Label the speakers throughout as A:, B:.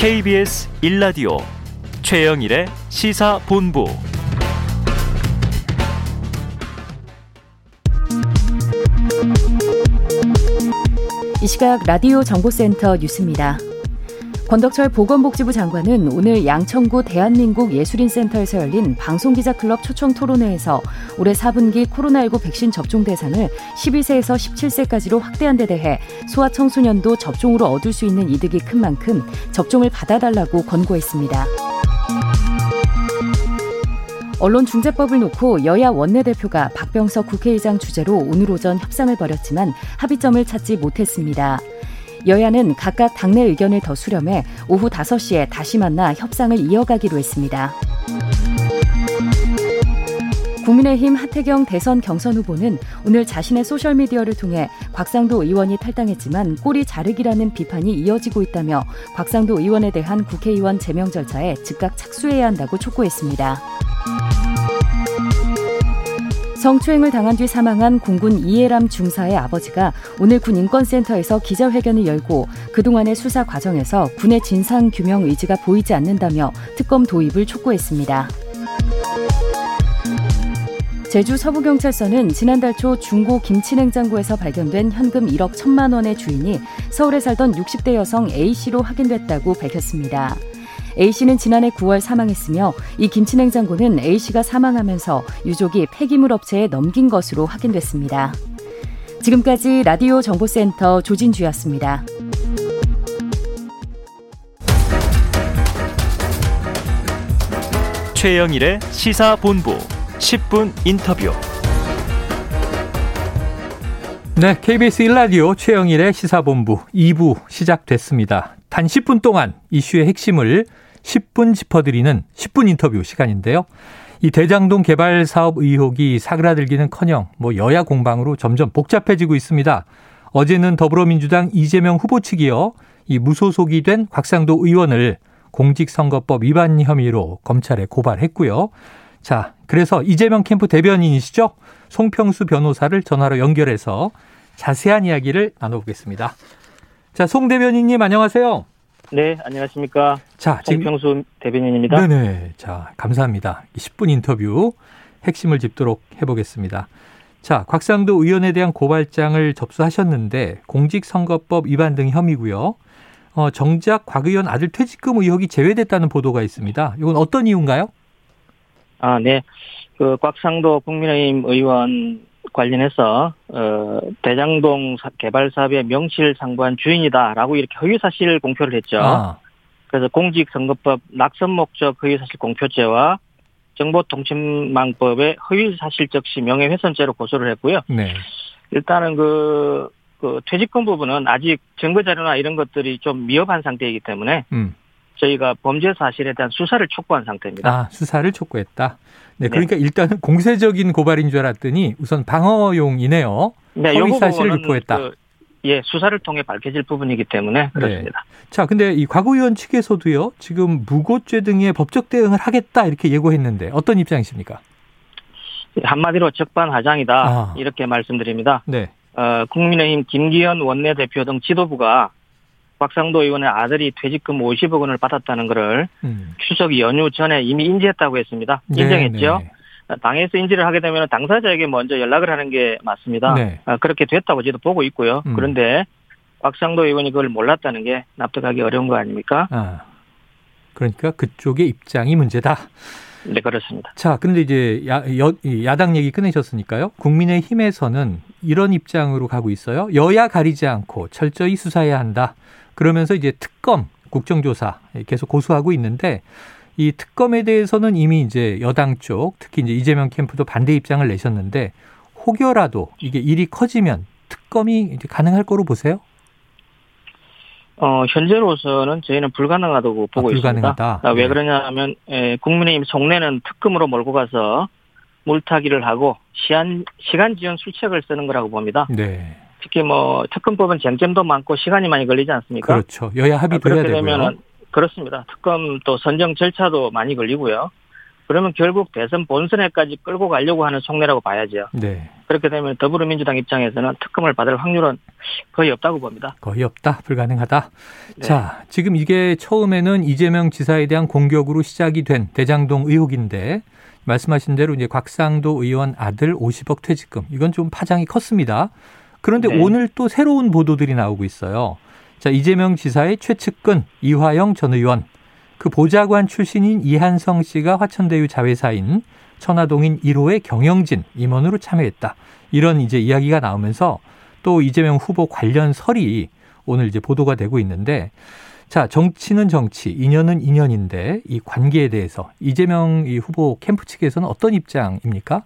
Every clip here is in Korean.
A: KBS 1라디오 최영일의 시사본부
B: 이 시각 라디오 정보센터 뉴스입니다. 권덕철 보건복지부 장관은 오늘 양천구 대한민국 예술인센터에서 열린 방송기자클럽 초청 토론회에서 올해 4분기 코로나19 백신 접종 대상을 12세에서 17세까지로 확대한 데 대해 소아청소년도 접종으로 얻을 수 있는 이득이 큰 만큼 접종을 받아달라고 권고했습니다. 언론중재법을 놓고 여야 원내대표가 박병석 국회의장 주재로 오늘 오전 협상을 벌였지만 합의점을 찾지 못했습니다. 여야는 각각 당내 의견을 더 수렴해 오후 5시에 다시 만나 협상을 이어가기로 했습니다. 국민의힘 하태경 대선 경선 후보는 오늘 자신의 소셜미디어를 통해 곽상도 의원이 탈당했지만 꼬리 자르기라는 비판이 이어지고 있다며 곽상도 의원에 대한 국회의원 제명 절차에 즉각 착수해야 한다고 촉구했습니다. 성추행을 당한 뒤 사망한 공군 이해람 중사의 아버지가 오늘 군 인권센터에서 기자회견을 열고 그동안의 수사 과정에서 군의 진상 규명 의지가 보이지 않는다며 특검 도입을 촉구했습니다. 제주 서부경찰서는 지난달 초 중고 김치냉장고에서 발견된 현금 1억 1천만 원의 주인이 서울에 살던 60대 여성 A씨로 확인됐다고 밝혔습니다. A씨는 지난해 9월 사망했으며 이 김치냉장고는 A씨가 사망하면서 유족이 폐기물 업체에 넘긴 것으로 확인됐습니다. 지금까지 라디오 정보센터 조진주였습니다.
A: 최영일의 시사본부 10분 인터뷰.
C: 네, KBS 1라디오 최영일의 시사본부 2부 시작됐습니다. 단 10분 동안 이슈의 핵심을 10분 짚어드리는 10분 인터뷰 시간인데요. 이 대장동 개발 사업 의혹이 사그라들기는 커녕 뭐 여야 공방으로 점점 복잡해지고 있습니다. 어제는 더불어민주당 이재명 후보 측이요. 이 무소속이 된 곽상도 의원을 공직선거법 위반 혐의로 검찰에 고발했고요. 자, 그래서 이재명 캠프 대변인이시죠? 송평수 변호사를 전화로 연결해서 자세한 이야기를 나눠보겠습니다. 자, 송 대변인님 안녕하세요.
D: 네, 안녕하십니까.
C: 자,
D: 지금 홍평수 대변인입니다.
C: 네네. 자, 감사합니다. 10분 인터뷰 핵심을 짚도록 해보겠습니다. 자, 곽상도 의원에 대한 고발장을 접수하셨는데 공직선거법 위반 등 혐의고요. 어, 정작 곽 의원 아들 퇴직금 의혹이 제외됐다는 보도가 있습니다. 이건 어떤 이유인가요?
D: 아, 네. 그 곽상도 국민의힘 의원 관련해서 어, 대장동 개발 사업의 명실상부한 주인이다라고 이렇게 허위 사실 공표를 했죠. 아. 그래서 공직선거법 낙선 목적 허위 사실 공표죄와 정보통신망법의 허위 사실적 시 명예훼손죄로 고소를 했고요. 네. 일단은 그, 그 퇴직금 부분은 아직 증거 자료나 이런 것들이 좀 미흡한 상태이기 때문에 음. 저희가 범죄 사실에 대한 수사를 촉구한 상태입니다.
C: 아, 수사를 촉구했다. 네, 그러니까 네. 일단은 공세적인 고발인 줄 알았더니 우선 방어용이네요. 네, 허위 사실을 유포했다. 그,
D: 예, 수사를 통해 밝혀질 부분이기 때문에 네. 그렇습니다.
C: 네. 자, 근데 이곽 의원 측에서도요, 지금 무고죄 등의 법적 대응을 하겠다 이렇게 예고했는데 어떤 입장이십니까?
D: 한마디로 적반하장이다 아. 이렇게 말씀드립니다. 네. 어, 국민의힘 김기현 원내대표 등 지도부가 곽상도 의원의 아들이 퇴직금 50억 원을 받았다는 것을 음. 추석 연휴 전에 이미 인지했다고 했습니다. 네, 인정했죠. 네, 네. 당에서 인지를 하게 되면 당사자에게 먼저 연락을 하는 게 맞습니다. 네. 아, 그렇게 됐다고 저도 보고 있고요. 음. 그런데 곽상도 의원이 그걸 몰랐다는 게 납득하기 어려운 거 아닙니까? 아,
C: 그러니까 그쪽의 입장이 문제다.
D: 네, 그렇습니다.
C: 자, 근데 이제 야, 여, 야당 얘기 꺼내셨으니까요. 국민의 힘에서는 이런 입장으로 가고 있어요. 여야 가리지 않고 철저히 수사해야 한다. 그러면서 이제 특검 국정조사 계속 고수하고 있는데 이 특검에 대해서는 이미 이제 여당 쪽 특히 이제 이재명 캠프도 반대 입장을 내셨는데 혹여라도 이게 일이 커지면 특검이 이제 가능할 거로 보세요?
D: 어, 현재로서는 저희는 불가능하다고 보고 아, 불가능하다. 있습니다. 왜 네. 그러냐면 에, 국민의힘 속내는 특검으로 몰고 가서 물타기를 하고 시한 시간 지연 수책을 쓰는 거라고 봅니다. 네. 특히 뭐 특검법은 쟁점도 많고 시간이 많이 걸리지 않습니까?
C: 그렇죠. 여야 합의도 해야 되고요. 되면
D: 그렇습니다. 특검 또 선정 절차도 많이 걸리고요. 그러면 결국 대선 본선에까지 끌고 가려고 하는 속내라고 봐야죠. 네. 그렇게 되면 더불어민주당 입장에서는 특검을 받을 확률은 거의 없다고 봅니다.
C: 거의 없다, 불가능하다. 네. 자, 지금 이게 처음에는 이재명 지사에 대한 공격으로 시작이 된 대장동 의혹인데 말씀하신 대로 이제 곽상도 의원 아들 50억 퇴직금 이건 좀 파장이 컸습니다. 그런데 네. 오늘 또 새로운 보도들이 나오고 있어요. 자, 이재명 지사의 최측근 이화영 전 의원 그 보좌관 출신인 이한성 씨가 화천대유 자회사인 천화동인 1호의 경영진 임원으로 참여했다. 이런 이제 이야기가 나오면서 또 이재명 후보 관련 설이 오늘 이제 보도가 되고 있는데 자, 정치는 정치, 인연은 인연인데 이 관계에 대해서 이재명 이 후보 캠프 측에서는 어떤 입장입니까?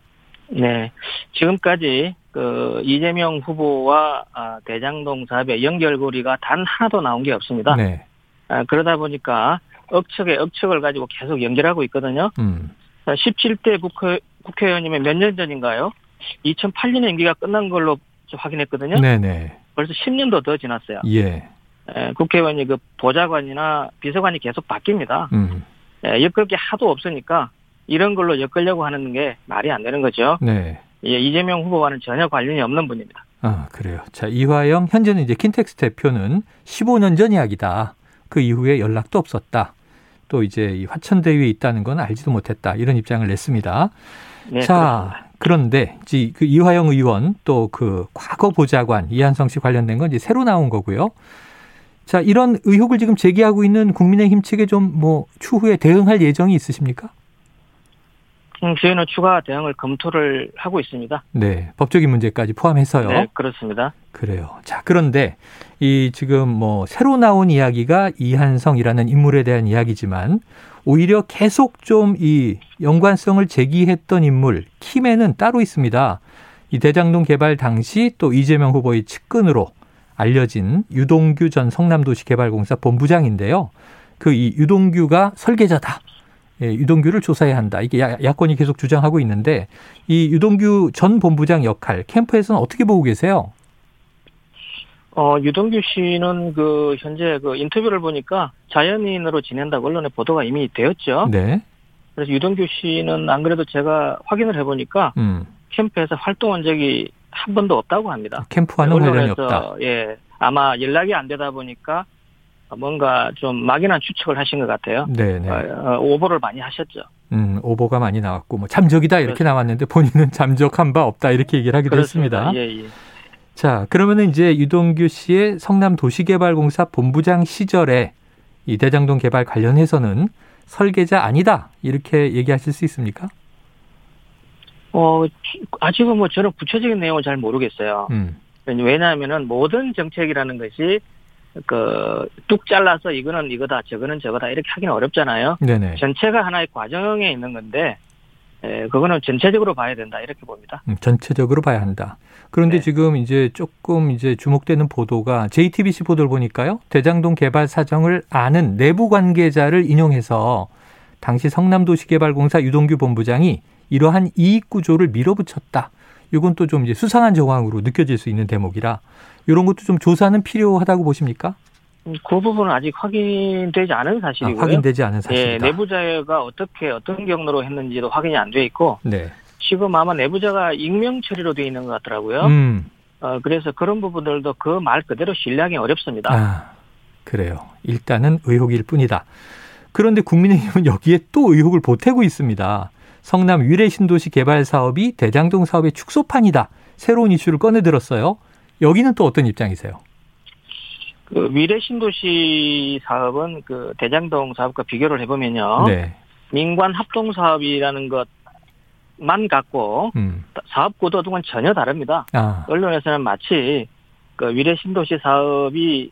D: 네. 지금까지 그 이재명 후보와 아, 대장동 사업의 연결고리가 단 하나도 나온 게 없습니다. 네. 아, 그러다 보니까 억측에 억측을 가지고 계속 연결하고 있거든요. 음. 17대 국회, 국회의원이면 몇년 전인가요? 2008년에 임기가 끝난 걸로 확인했거든요. 네네. 벌써 10년도 더 지났어요. 예. 에, 국회의원이 그 보좌관이나 비서관이 계속 바뀝니다. 음. 에, 엮을 게 하도 없으니까 이런 걸로 엮으려고 하는 게 말이 안 되는 거죠. 네. 예, 이재명 후보와는 전혀 관련이 없는 분입니다.
C: 아, 그래요. 자, 이화영 현재는 이제 킨텍스 대표는 15년 전 이야기다. 그 이후에 연락도 없었다. 또 이제 이 화천대유에 있다는 건 알지도 못했다. 이런 입장을 냈습니다. 네, 자, 그렇습니다. 그런데 그 이화영 의원 또 그 과거 보좌관 이한성 씨 관련된 건 이제 새로 나온 거고요. 자, 이런 의혹을 지금 제기하고 있는 국민의힘 측에 좀 뭐 추후에 대응할 예정이 있으십니까?
D: 음, 저희는 추가 대응을 검토를 하고 있습니다.
C: 네, 법적인 문제까지 포함해서요.
D: 네, 그렇습니다.
C: 그래요. 자, 그런데 이 지금 뭐 새로 나온 이야기가 이한성이라는 인물에 대한 이야기지만 오히려 계속 좀 이 연관성을 제기했던 인물 킴에는 따로 있습니다. 이 대장동 개발 당시 또 이재명 후보의 측근으로 알려진 유동규 전 성남도시개발공사 본부장인데요. 그 이 유동규가 설계자다. 예, 유동규를 조사해야 한다. 이게 야, 야권이 계속 주장하고 있는데 이 유동규 전 본부장 역할 캠프에서는 어떻게 보고 계세요?
D: 어, 유동규 씨는 그 현재 그 인터뷰를 보니까 자연인으로 지낸다고 언론에 보도가 이미 되었죠. 네. 그래서 유동규 씨는 안 그래도 제가 확인을 해보니까 음. 캠프에서 활동한 적이 한 번도 없다고 합니다.
C: 캠프와는 관련이 없다.
D: 예, 아마 연락이 안 되다 보니까 뭔가 좀 막연한 추측을 하신 것 같아요. 네, 네. 어, 어, 오보를 많이 하셨죠.
C: 음, 오보가 많이 나왔고 뭐 잠적이다 이렇게 그렇습니다. 나왔는데 본인은 잠적한 바 없다 이렇게 얘기를 하기도 그렇습니다. 했습니다. 예, 예. 자, 그러면은 이제 유동규 씨의 성남 도시개발공사 본부장 시절에 이 대장동 개발 관련해서는 설계자 아니다 이렇게 얘기하실 수 있습니까?
D: 어 아직은 뭐 저는 구체적인 내용을 잘 모르겠어요. 음. 왜냐하면은 모든 정책이라는 것이 그 뚝 잘라서 이거는 이거다 저거는 저거다 이렇게 하기는 어렵잖아요. 네네. 전체가 하나의 과정에 있는 건데 에, 그거는 전체적으로 봐야 된다 이렇게 봅니다.
C: 음, 전체적으로 봐야 한다. 그런데 네. 지금 이제 조금 이제 주목되는 보도가 JTBC 보도를 보니까요. 대장동 개발 사정을 아는 내부 관계자를 인용해서 당시 성남도시개발공사 유동규 본부장이 이러한 이익 구조를 밀어붙였다. 이건 또 좀 이제 수상한 정황으로 느껴질 수 있는 대목이라 이런 것도 좀 조사는 필요하다고 보십니까?
D: 음, 그 부분은 아직 확인되지 않은 사실이고요.
C: 아, 확인되지 않은 사실이다. 예,
D: 내부자가 어떻게 어떤 경로로 했는지도 확인이 안 돼 있고 네. 지금 아마 내부자가 익명 처리로 돼 있는 것 같더라고요. 음. 어, 그래서 그런 부분들도 그 말 그대로 신뢰하기 어렵습니다. 아,
C: 그래요. 일단은 의혹일 뿐이다. 그런데 국민의힘은 여기에 또 의혹을 보태고 있습니다. 성남 위례 신도시 개발 사업이 대장동 사업의 축소판이다. 새로운 이슈를 꺼내 들었어요. 여기는 또 어떤 입장이세요?
D: 그 위례 신도시 사업은 그 대장동 사업과 비교를 해보면요. 네. 민관 합동 사업이라는 것만 갖고 음. 사업 구도 등은 전혀 다릅니다. 아. 언론에서는 마치 그 위례 신도시 사업이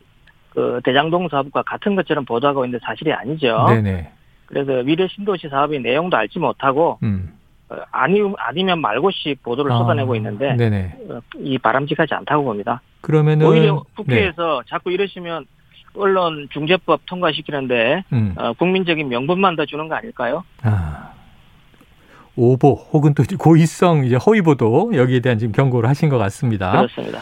D: 그 대장동 사업과 같은 것처럼 보도하고 있는데 사실이 아니죠. 네네. 그래서 위례 신도시 사업의 내용도 알지 못하고 음. 어, 아니 아니면 말고씩 보도를 아, 쏟아내고 있는데 네네. 어, 이 바람직하지 않다고 봅니다.
C: 그러면은
D: 오히려 국회에서 네. 자꾸 이러시면 언론 중재법 통과시키는데 음. 어, 국민적인 명분만 더 주는 거 아닐까요? 아.
C: 오보 혹은 또 고의성 이제 허위 보도 여기에 대한 지금 경고를 하신 것 같습니다.
D: 그렇습니다.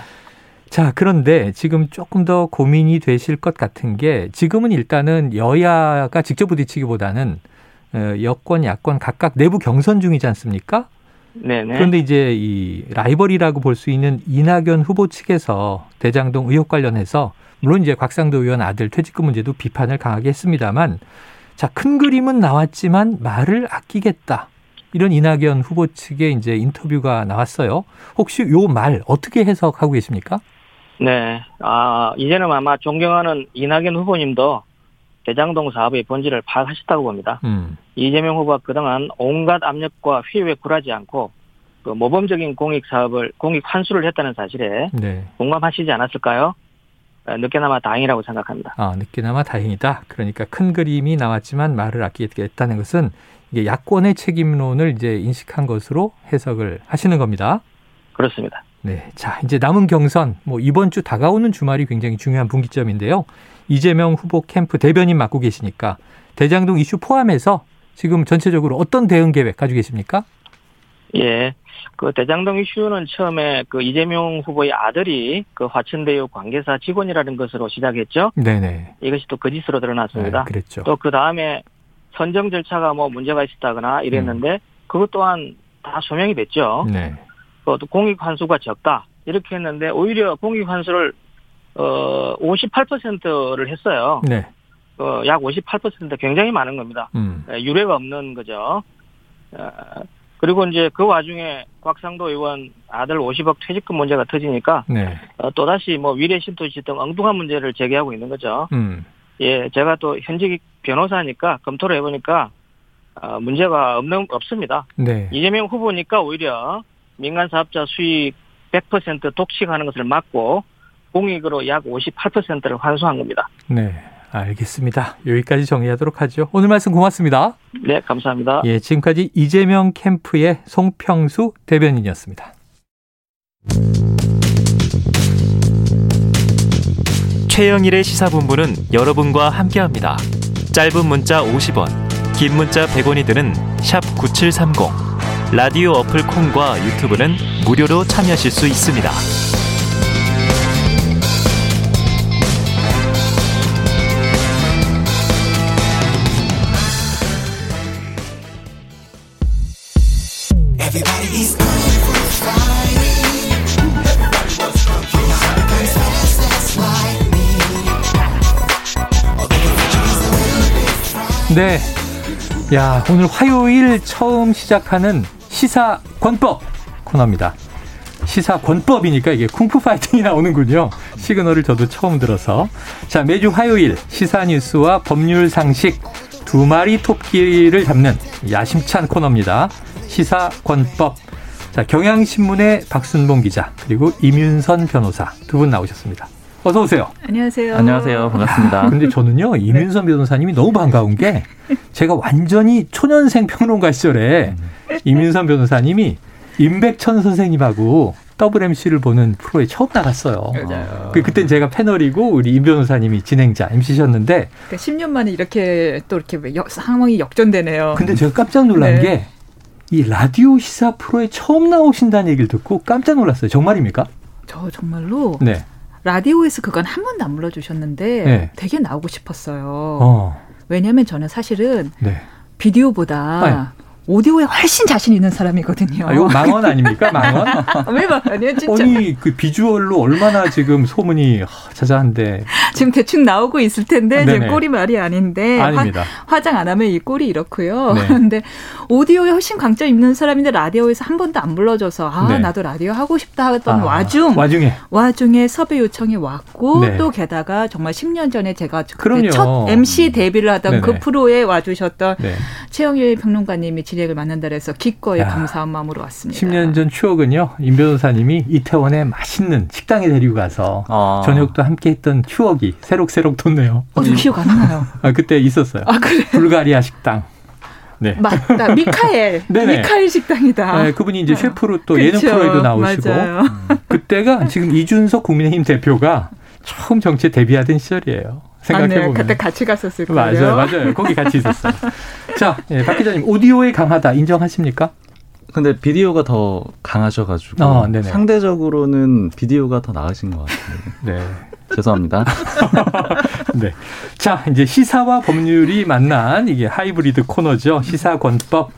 C: 자, 그런데 지금 조금 더 고민이 되실 것 같은 게 지금은 일단은 여야가 직접 부딪히기보다는 어, 여권, 야권 각각 내부 경선 중이지 않습니까? 네네. 그런데 이제 이 라이벌이라고 볼 수 있는 이낙연 후보 측에서 대장동 의혹 관련해서 물론 이제 곽상도 의원 아들 퇴직금 문제도 비판을 강하게 했습니다만 자, 큰 그림은 나왔지만 말을 아끼겠다. 이런 이낙연 후보 측의 이제 인터뷰가 나왔어요. 혹시 요 말 어떻게 해석하고 계십니까?
D: 네. 아, 이제는 아마 존경하는 이낙연 후보님도 대장동 사업의 본질을 파악하셨다고 봅니다. 음. 이재명 후보가 그동안 온갖 압력과 회유에 굴하지 않고 그 모범적인 공익 사업을 공익 환수를 했다는 사실에 네. 공감하시지 않았을까요? 어, 늦게나마 다행이라고 생각합니다.
C: 아, 늦게나마 다행이다. 그러니까 큰 그림이 나왔지만 말을 아끼겠다는 것은 이게 야권의 책임론을 이제 인식한 것으로 해석을 하시는 겁니다.
D: 그렇습니다.
C: 네. 자, 이제 남은 경선, 뭐 이번 주 다가오는 주말이 굉장히 중요한 분기점인데요. 이재명 후보 캠프 대변인 맡고 계시니까 대장동 이슈 포함해서 지금 전체적으로 어떤 대응 계획 가지고 계십니까?
D: 예. 그 대장동 이슈는 처음에 그 이재명 후보의 아들이 그 화천대유 관계사 직원이라는 것으로 시작했죠. 네네. 이것이 또 거짓으로 드러났습니다. 네, 그랬죠. 또 그 다음에 선정 절차가 뭐 문제가 있었다거나 이랬는데 음. 그것 또한 다 소명이 됐죠. 네. 또 공익 환수가 적다 이렇게 했는데 오히려 공익 환수를 어 58%를 했어요. 네. 어, 약 58% 굉장히 많은 겁니다. 음. 네, 유례가 없는 거죠. 어, 그리고 이제 그 와중에 곽상도 의원 아들 50억 퇴직금 문제가 터지니까 네. 어, 또다시 뭐 위례 신도시 등 엉뚱한 문제를 제기하고 있는 거죠. 음. 예, 제가 또 현직 변호사니까 검토를 해보니까 어, 문제가 없는 없습니다. 네. 이재명 후보니까 오히려 민간 사업자 수익 100% 독식하는 것을 막고 공익으로 약 58%를 환수한 겁니다.
C: 네. 알겠습니다. 여기까지 정리하도록 하죠. 오늘 말씀 고맙습니다.
D: 네, 감사합니다.
C: 예, 지금까지 이재명 캠프의 송평수 대변인이었습니다.
A: 최영일의 시사본부는 여러분과 함께합니다. 짧은 문자 50원, 긴 문자 100원이 드는 9730. 라디오 어플 콩과 유튜브는 무료로 참여하실 수 있습니다.
C: 네. 야, 오늘 화요일 처음 시작하는 시사 권법 코너입니다. 시사 권법이니까 이게 쿵푸 파이팅이 나오는군요. 시그널을 저도 처음 들어서. 자, 매주 화요일 시사 뉴스와 법률 상식 두 마리 토끼를 잡는 야심찬 코너입니다. 시사 권법. 자, 경향신문의 박순봉 기자, 그리고 임윤선 변호사 두 분 나오셨습니다. 어서 오세요.
E: 안녕하세요.
F: 안녕하세요. 반갑습니다.
C: 근데 저는요 이민선 네. 변호사님이 너무 반가운 게 제가 완전히 초년생 평론가 시절에 이민선 변호사님이 임백천 선생님하고 더블 MC를 보는 프로에 처음 나갔어요. 맞아요. 그 그땐 제가 패널이고 우리 임 변호사님이 진행자 MC셨는데
E: 그러니까 10년 만에 이렇게 또 이렇게 역, 상황이 역전되네요.
C: 근데 제가 깜짝 놀란 네. 게이 라디오 시사 프로에 처음 나오신다는 얘기를 듣고 깜짝 놀랐어요. 정말입니까?
E: 저 정말로 네. 라디오에서 그건 한 번도 안 불러주셨는데 네. 되게 나오고 싶었어요. 어. 왜냐하면 저는 사실은 네. 비디오보다 네. 오디오에 훨씬 자신 있는 사람이거든요.
C: 아, 이거 망원 아닙니까? 망원?
E: 왜 망원이에요, 진짜?
C: 아니, 그 비주얼로 얼마나 지금 소문이 자자한데.
E: 지금 대충 나오고 있을 텐데, 제 꼴이 말이 아닌데. 아닙니다. 화, 장안 하면 이 꼴이 이렇고요. 네. 근데 오디오에 훨씬 강점 있는 사람인데 라디오에서 한 번도 안 불러줘서, 아, 네. 나도 라디오 하고 싶다 하던 아, 와중. 와중에. 와중에 섭외 요청이 왔고, 네. 또 게다가 정말 10년 전에 제가 첫 MC 데뷔를 하던 네네. 그 프로에 와주셨던 네. 최영일 평론가님이 진행을 맡는다 그래서 기꺼이 야, 감사한 마음으로 왔습니다.
C: 10년 전 추억은요. 임 변호사님이 이태원에 맛있는 식당에 데리고 가서 아. 저녁도 함께 했던 추억이 새록새록 돋네요.
E: 어, 좀 기억 안 나요.
C: 아, 그때 있었어요. 아, 그래? 불가리아 식당.
E: 네. 맞다. 미카엘. 미카엘 식당이다. 네,
C: 그분이 이제 셰프로 또 그렇죠. 예능 프로에도 나오시고. 맞아요. 그때가 지금 이준석 국민의힘 대표가 처음 정치에 데뷔하던 시절이에요. 생각해 보면. 아, 네.
E: 그때 같이 갔었을 거예요.
C: 맞아요. 맞아요. 거기 같이 있었어요. 자, 예, 박 기자님, 오디오에 강하다 인정하십니까?
F: 근데 비디오가 더 강하셔가지고 어, 상대적으로는 비디오가 더 나으신 것 같아요. 네. 죄송합니다.
C: 네. 자, 이제 시사와 법률이 만난 이게 하이브리드 코너죠. 시사권법.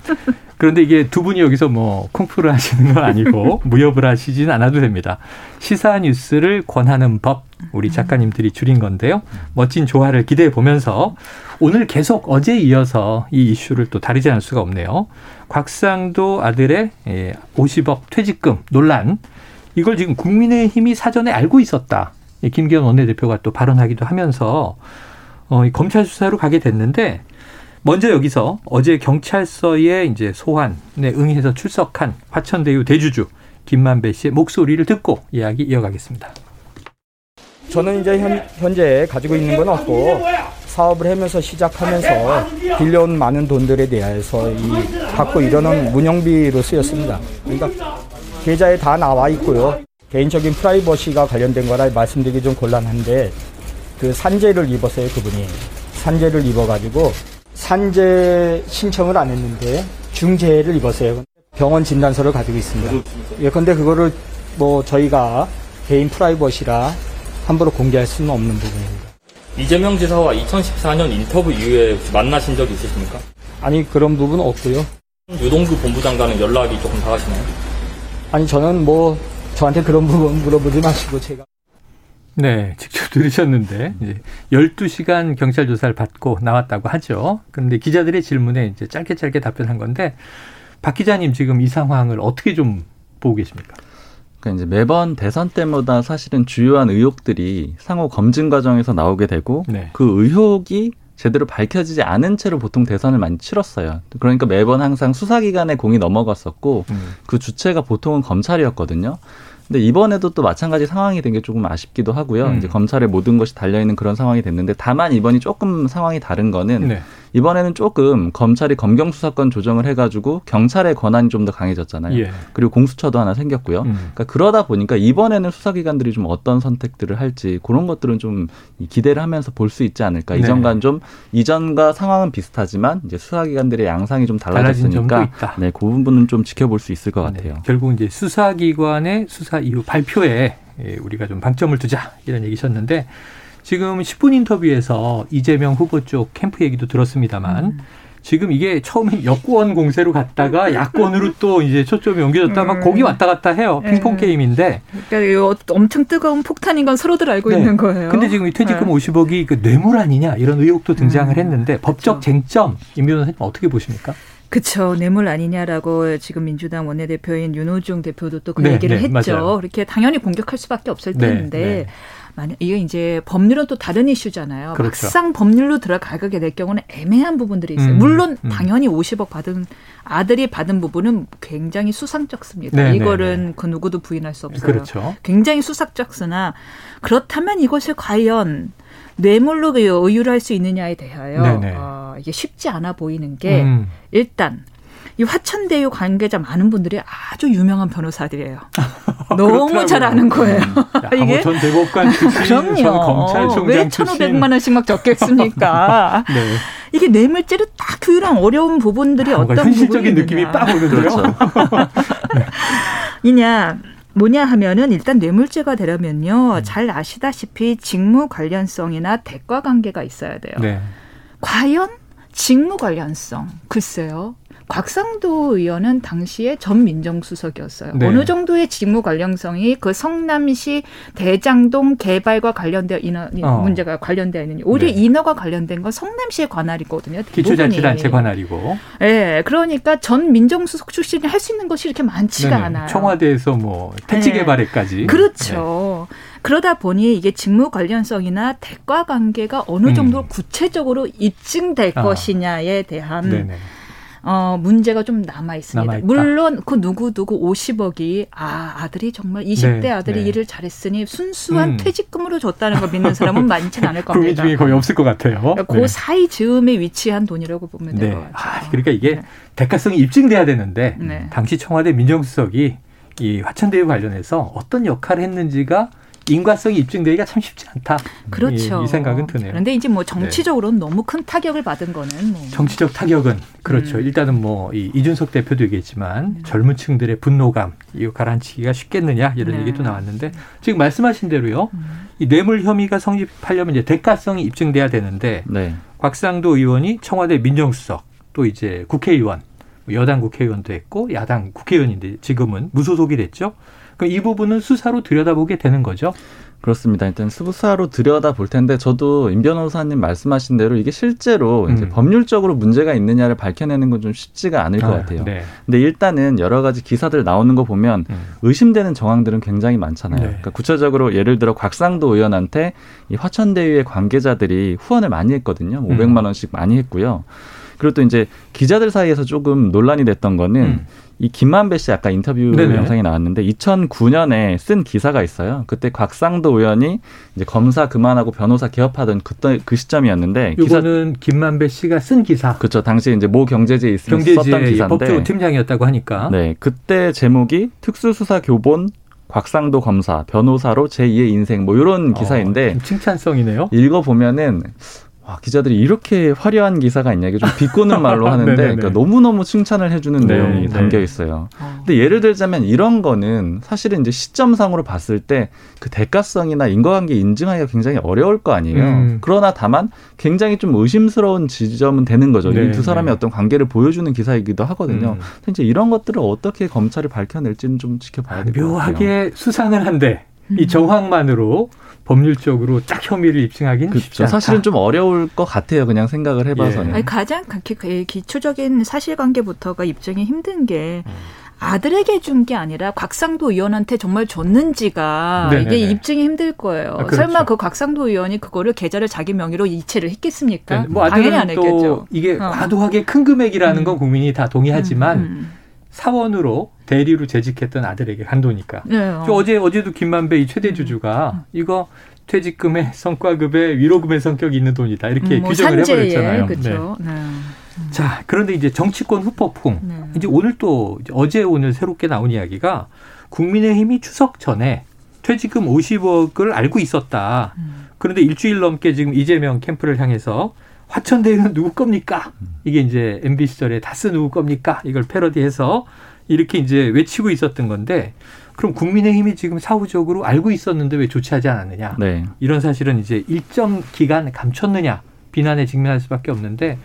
C: 그런데 이게 두 분이 여기서 뭐 콩프를 하시는 건 아니고 무협을 하시진 않아도 됩니다. 시사 뉴스를 권하는 법 우리 작가님들이 줄인 건데요. 멋진 조화를 기대해 보면서 오늘 계속 어제 이어서 이 이슈를 또 다루지 않을 수가 없네요. 곽상도 아들의 50억 예, 퇴직금 논란 이걸 지금 국민의힘이 사전에 알고 있었다. 김기현 원내대표가 또 발언하기도 하면서 어, 검찰 수사로 가게 됐는데 먼저 여기서 어제 경찰서에 이제 소환에 응해서 출석한 화천대유 대주주 김만배 씨의 목소리를 듣고 이야기 이어가겠습니다.
G: 저는 이제 현, 현재 가지고 있는 건 없고 사업을 하면서 시작하면서 빌려온 많은 돈들에 대해서 이 갖고 이러는 운영비로 쓰였습니다. 그러니까 계좌에 다 나와 있고요. 개인적인 프라이버시가 관련된 거라 말씀드리기 좀 곤란한데 그 산재를 입었어요 그분이 산재를 입어가지고 산재 신청을 안 했는데 중재를 입었어요. 병원 진단서를 가지고 있습니다. 예, 근데 그거를 뭐 저희가 개인 프라이버시라 함부로 공개할 수는 없는 부분입니다.
H: 이재명 지사와 2014년 인터뷰 이후에 만나신 적 있으십니까?
G: 아니 그런 부분 없고요.
H: 유동규 본부장관은 연락이 조금 닿으시나요?
G: 아니 저는 뭐 저한테 그런 부분 물어보지 마시고 제가
C: 네, 직접 들으셨는데 이제 12시간 경찰 조사를 받고 나왔다고 하죠. 그런데 기자들의 질문에 이제 짧게 짧게 답변한 건데 박 기자님 지금 이 상황을 어떻게 좀 보고 계십니까?
F: 그러니까 이제 매번 대선 때마다 사실은 주요한 의혹들이 상호 검증 과정에서 나오게 되고 네. 그 의혹이 제대로 밝혀지지 않은 채로 보통 대선을 많이 치렀어요. 그러니까 매번 항상 수사기관에 공이 넘어갔었고 음. 그 주체가 보통은 검찰이었거든요. 근데 이번에도 또 마찬가지 상황이 된 게 조금 아쉽기도 하고요. 음. 이제 검찰의 모든 것이 달려 있는 그런 상황이 됐는데 다만 이번이 조금 상황이 다른 거는 네. 이번에는 조금 검찰이 검경 수사권 조정을 해가지고 경찰의 권한이 좀 더 강해졌잖아요. 예. 그리고 공수처도 하나 생겼고요. 음. 그러니까 그러다 보니까 이번에는 수사기관들이 좀 어떤 선택들을 할지 그런 것들은 좀 기대를 하면서 볼 수 있지 않을까. 네. 이전과 좀 이전과 상황은 비슷하지만 이제 수사기관들의 양상이 좀 달라졌으니까 네, 그 부분은 좀 지켜볼 수 있을 것 네. 같아요. 네.
C: 결국 이제 수사기관의 수사 이후 발표에 예, 우리가 좀 방점을 두자 이런 얘기셨는데 지금 10분 인터뷰에서 이재명 후보 쪽 캠프 얘기도 들었습니다만 음. 지금 이게 처음에 여권 공세로 갔다가 야권으로 또 이제 초점이 옮겨졌다가 음. 거기 왔다 갔다 해요. 네. 핑퐁 게임인데.
E: 그러니까 엄청 뜨거운 폭탄인 건 서로들 알고 네. 있는 거예요.
C: 근데 지금 이 퇴직금 네. 50억이 그 뇌물 아니냐 이런 의혹도 등장을 음. 했는데 법적 그렇죠. 쟁점 임 변호사님 어떻게 보십니까?
E: 그쵸 뇌물 아니냐라고 지금 민주당 원내대표인 윤호중 대표도 또그 네, 얘기를 네, 했죠. 맞아요. 이렇게 당연히 공격할 수밖에 없을 네, 텐데 네, 만약 이게 이제 법률은 또 다른 이슈잖아요. 그렇죠. 막상 법률로 들어가게 될 경우는 애매한 부분들이 있어요. 음, 물론 음. 당연히 50억 받은 아들이 받은 부분은 굉장히 수상쩍습니다. 네, 네 이거는 네, 네. 그 누구도 부인할 수 없어요. 그렇죠. 굉장히 수상쩍으나 그렇다면 이것을 과연 뇌물로 의유를 할 수 있느냐에 대하여 어, 이게 쉽지 않아 보이는 게 음. 일단 이 화천대유 관계자 많은 분들이 아주 유명한 변호사들이에요. 너무 잘 아는 거예요.
C: 음. 이게 전 대법관 출신, 전 검찰총장
E: 왜 1,500만 원씩 막 적겠습니까? 네. 이게 뇌물죄를 딱 규율한 어려운 부분들이 아, 어떤
C: 현실적인 느낌이 빡 오는데요. 그렇죠.
E: 네. 이냐 뭐냐 하면은 일단 뇌물죄가 되려면요 음. 잘 아시다시피 직무 관련성이나 대과 관계가 있어야 돼요. 네. 과연 직무 관련성 글쎄요 곽상도 의원은 당시에 전 민정수석이었어요. 네. 어느 정도의 직무 관련성이 그 성남시 대장동 개발과 관련되어 인허 어. 문제가 관련되어 있느냐. 오히려 네. 인허가 관련된 건 성남시의 관할이거든요.
C: 기초자치단체 관할이고.
E: 예. 네, 그러니까 전 민정수석 출신이 할 수 있는 것이 이렇게 많지가 네네. 않아요.
C: 청와대에서 뭐 택지 네. 개발에까지.
E: 그렇죠. 네. 그러다 보니 이게 직무 관련성이나 대과 관계가 어느 정도 음. 구체적으로 입증될 아. 것이냐에 대한 네네. 어, 문제가 좀 남아 있습니다. 물론 그 누구 누구 50억이 아 아들이 정말 20대 네, 아들이 네. 일을 잘했으니 순수한 음. 퇴직금으로 줬다는 걸 믿는 사람은 많지는 않을 겁니다.
C: 국민 중에 거의 없을 것 같아요.
E: 그러니까 그 네. 사이 즈음에 위치한 돈이라고 보면 될것 네.
C: 같아요. 아, 그러니까 이게 네. 대가성이 입증돼야 되는데 네. 당시 청와대 민정수석이 이 화천대유 관련해서 어떤 역할을 했는지가 인과성이 입증되기가 참 쉽지 않다.
E: 그렇죠.
C: 이, 이 생각은 드네요.
E: 그런데 이제 뭐 정치적으로는 네. 너무 큰 타격을 받은 거는 뭐.
C: 정치적 타격은 그렇죠. 음. 일단은 뭐 이 이준석 대표도 얘기했지만 음. 젊은 층들의 분노감 이거 가라앉히기가 쉽겠느냐 이런 네. 얘기도 나왔는데 지금 말씀하신 대로요. 음. 이 뇌물 혐의가 성립하려면 이제 대가성이 입증돼야 되는데 네. 곽상도 의원이 청와대 민정수석 또 이제 국회의원 여당 국회의원도 했고 야당 국회의원인데 지금은 무소속이 됐죠. 그러니까 이 부분은 수사로 들여다보게 되는 거죠.
F: 그렇습니다. 일단 수사로 들여다 볼 텐데 저도 임 변호사님 말씀하신 대로 이게 실제로 음. 이제 법률적으로 문제가 있느냐를 밝혀내는 건 좀 쉽지가 않을 것 아, 같아요. 네. 근데 일단은 여러 가지 기사들 나오는 거 보면 음. 의심되는 정황들은 굉장히 많잖아요. 네. 그러니까 구체적으로 예를 들어 곽상도 의원한테 이 화천대유의 관계자들이 후원을 많이 했거든요. 500만 음. 원씩 많이 했고요. 그리고 또 이제 기자들 사이에서 조금 논란이 됐던 거는 음. 이 김만배 씨 아까 인터뷰 네네. 영상이 나왔는데 2009년에 쓴 기사가 있어요. 그때 곽상도 의원이 이제 검사 그만하고 변호사 개업하던 그때 그 시점이었는데
C: 이거는 김만배 씨가 쓴 기사.
F: 그렇죠. 당시 이제 모 경제지에 있으면 썼던 기사인데
C: 법조 팀장이었다고 하니까.
F: 네, 그때 제목이 특수수사 교본 곽상도 검사 변호사로 제2의 인생 뭐 이런 기사인데
C: 어, 칭찬성이네요.
F: 읽어 보면은 와, 기자들이 이렇게 화려한 기사가 있냐. 이게 좀 비꼬는 말로 하는데 그러니까 너무너무 칭찬을 해주는 네, 내용이 네. 담겨 있어요. 어. 근데 예를 들자면 이런 거는 사실은 이제 시점상으로 봤을 때 그 대가성이나 인과관계 인증하기가 굉장히 어려울 거 아니에요. 음. 그러나 다만 굉장히 좀 의심스러운 지점은 되는 거죠. 네, 이두 사람의 네. 어떤 관계를 보여주는 기사이기도 하거든요. 음. 이제 이런 것들을 어떻게 검찰이 밝혀낼지는 좀 지켜봐야 될 것 같아요.
C: 묘하게 수상을 한데 이 정황만으로 법률적으로 딱 혐의를 입증하기는 그렇죠. 쉽지 않다.
F: 사실은 좀 어려울 것 같아요. 그냥 생각을 해봐서는. 예.
E: 아니, 가장 기초적인 사실관계부터가 입증이 힘든 게 음. 아들에게 준 게 아니라 곽상도 의원한테 정말 줬는지가 네네네. 이게 입증이 힘들 거예요. 아, 그렇죠. 설마 그 곽상도 의원이 그거를 계좌를 자기 명의로 이체를 했겠습니까? 네. 뭐 당연히 안 했겠죠.
C: 이게 어. 과도하게 큰 금액이라는 음. 건 국민이 다 동의하지만 음. 음. 사원으로 대리로 재직했던 아들에게 간도니까. 네, 어. 제 어제도 김만배 이 최대 음. 주주가 음. 이거 퇴직금의 성과급의 위로금의 성격이 있는 돈이다 이렇게 음, 뭐 규정을 산재에, 해버렸잖아요.
E: 그렇죠. 네. 네.
C: 자 그런데 이제 정치권 후폭풍 네. 이제 오늘 또 어제 오늘 새롭게 나온 이야기가 국민의힘이 추석 전에 퇴직금 50억을 알고 있었다. 음. 그런데 일주일 넘게 지금 이재명 캠프를 향해서 화천대유는 누구 겁니까? 이게 이제 MB 시절에 다스 누구 겁니까? 이걸 패러디해서 이렇게 이제 외치고 있었던 건데 그럼 국민의힘이 지금 사후적으로 알고 있었는데 왜 조치하지 않았느냐? 네. 이런 사실은 이제 일정 기간 감췄느냐 비난에 직면할 수밖에 없는데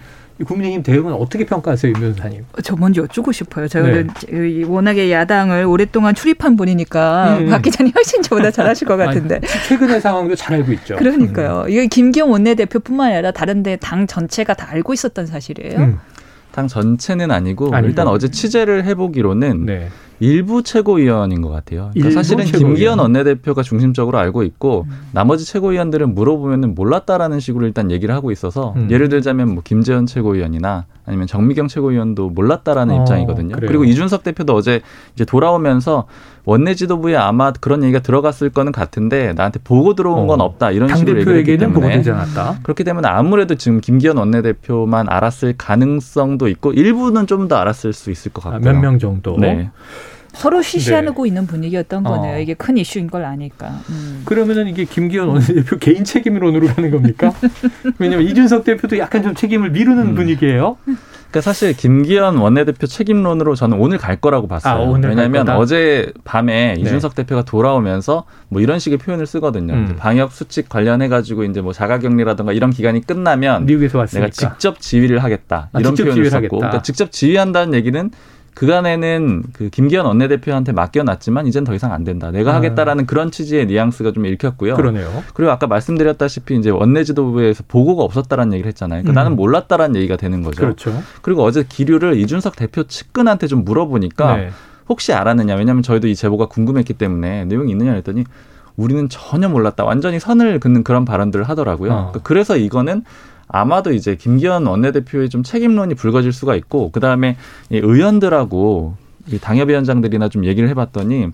C: 국민의힘 대응은 어떻게 평가하세요, 임 변호사님?
E: 저 먼저 여쭈고 싶어요. 제가 네. 워낙에 야당을 오랫동안 출입한 분이니까 음. 박 기자님 훨씬 저보다 잘하실 것 같은데. 아니,
C: 최근의 상황도 잘 알고 있죠.
E: 그러니까요. 음. 이게 김기현 원내대표뿐만 아니라 다른데 당 전체가 다 알고 있었던 사실이에요. 음.
F: 당 전체는 아니고, 아니고. 일단 어제 취재를 해보기로는 네. 일부 최고위원인 것 같아요. 그러니까 사실은 최고위원. 김기현 원내대표가 중심적으로 알고 있고 음. 나머지 최고위원들은 물어보면은 몰랐다라는 식으로 일단 얘기를 하고 있어서 음. 예를 들자면 뭐 김재현 최고위원이나 아니면 정미경 최고위원도 몰랐다라는 어, 입장이거든요. 그래요. 그리고 이준석 대표도 어제 이제 돌아오면서 원내 지도부에 아마 그런 얘기가 들어갔을 거는 같은데 나한테 보고 들어온 건 어. 없다 이런 식으로 얘기했기 때문에 그렇기 때문에 아무래도 지금 김기현 원내대표만 알았을 가능성도 있고 일부는 좀 더 알았을 수 있을 것 같고요.
C: 아, 몇명 정도. 네.
E: 서로 시시하고 네. 있는 분위기였던 거네요. 어. 이게 큰 이슈인 걸 아니까.
C: 음. 그러면은 이게 김기현 원내대표 개인 책임론으로 가는 겁니까? 왜냐하면 이준석 대표도 약간 좀 책임을 미루는 음. 분위기예요.
F: 그러니까 사실 김기현 원내대표 책임론으로 저는 오늘 갈 거라고 봤어요. 아, 왜냐하면 어제 밤에 네. 이준석 대표가 돌아오면서 뭐 이런 식의 표현을 쓰거든요. 음. 방역 수칙 관련해 가지고 이제 뭐 자가격리라든가 이런 기간이 끝나면
C: 미국에서 왔으니까.
F: 내가 직접 지휘를 하겠다 이런 아, 표현을 썼고, 그러니까 직접 지휘한다는 얘기는 그간에는 그 김기현 원내대표한테 맡겨놨지만 이젠 더 이상 안 된다. 내가 아. 하겠다라는 그런 취지의 뉘앙스가 좀 읽혔고요.
C: 그러네요.
F: 그리고 아까 말씀드렸다시피 이제 원내 지도부에서 보고가 없었다라는 얘기를 했잖아요. 그러니까 음. 나는 몰랐다라는 얘기가 되는 거죠.
C: 그렇죠.
F: 그리고 어제 기류를 이준석 대표 측근한테 좀 물어보니까 네. 혹시 알았느냐. 왜냐하면 저희도 이 제보가 궁금했기 때문에 내용이 있느냐 했더니 우리는 전혀 몰랐다. 완전히 선을 긋는 그런 발언들을 하더라고요. 어. 그러니까 그래서 이거는 아마도 이제 김기현 원내대표의 좀 책임론이 불거질 수가 있고 그다음에 이 의원들하고 이 당협위원장들이나 좀 얘기를 해봤더니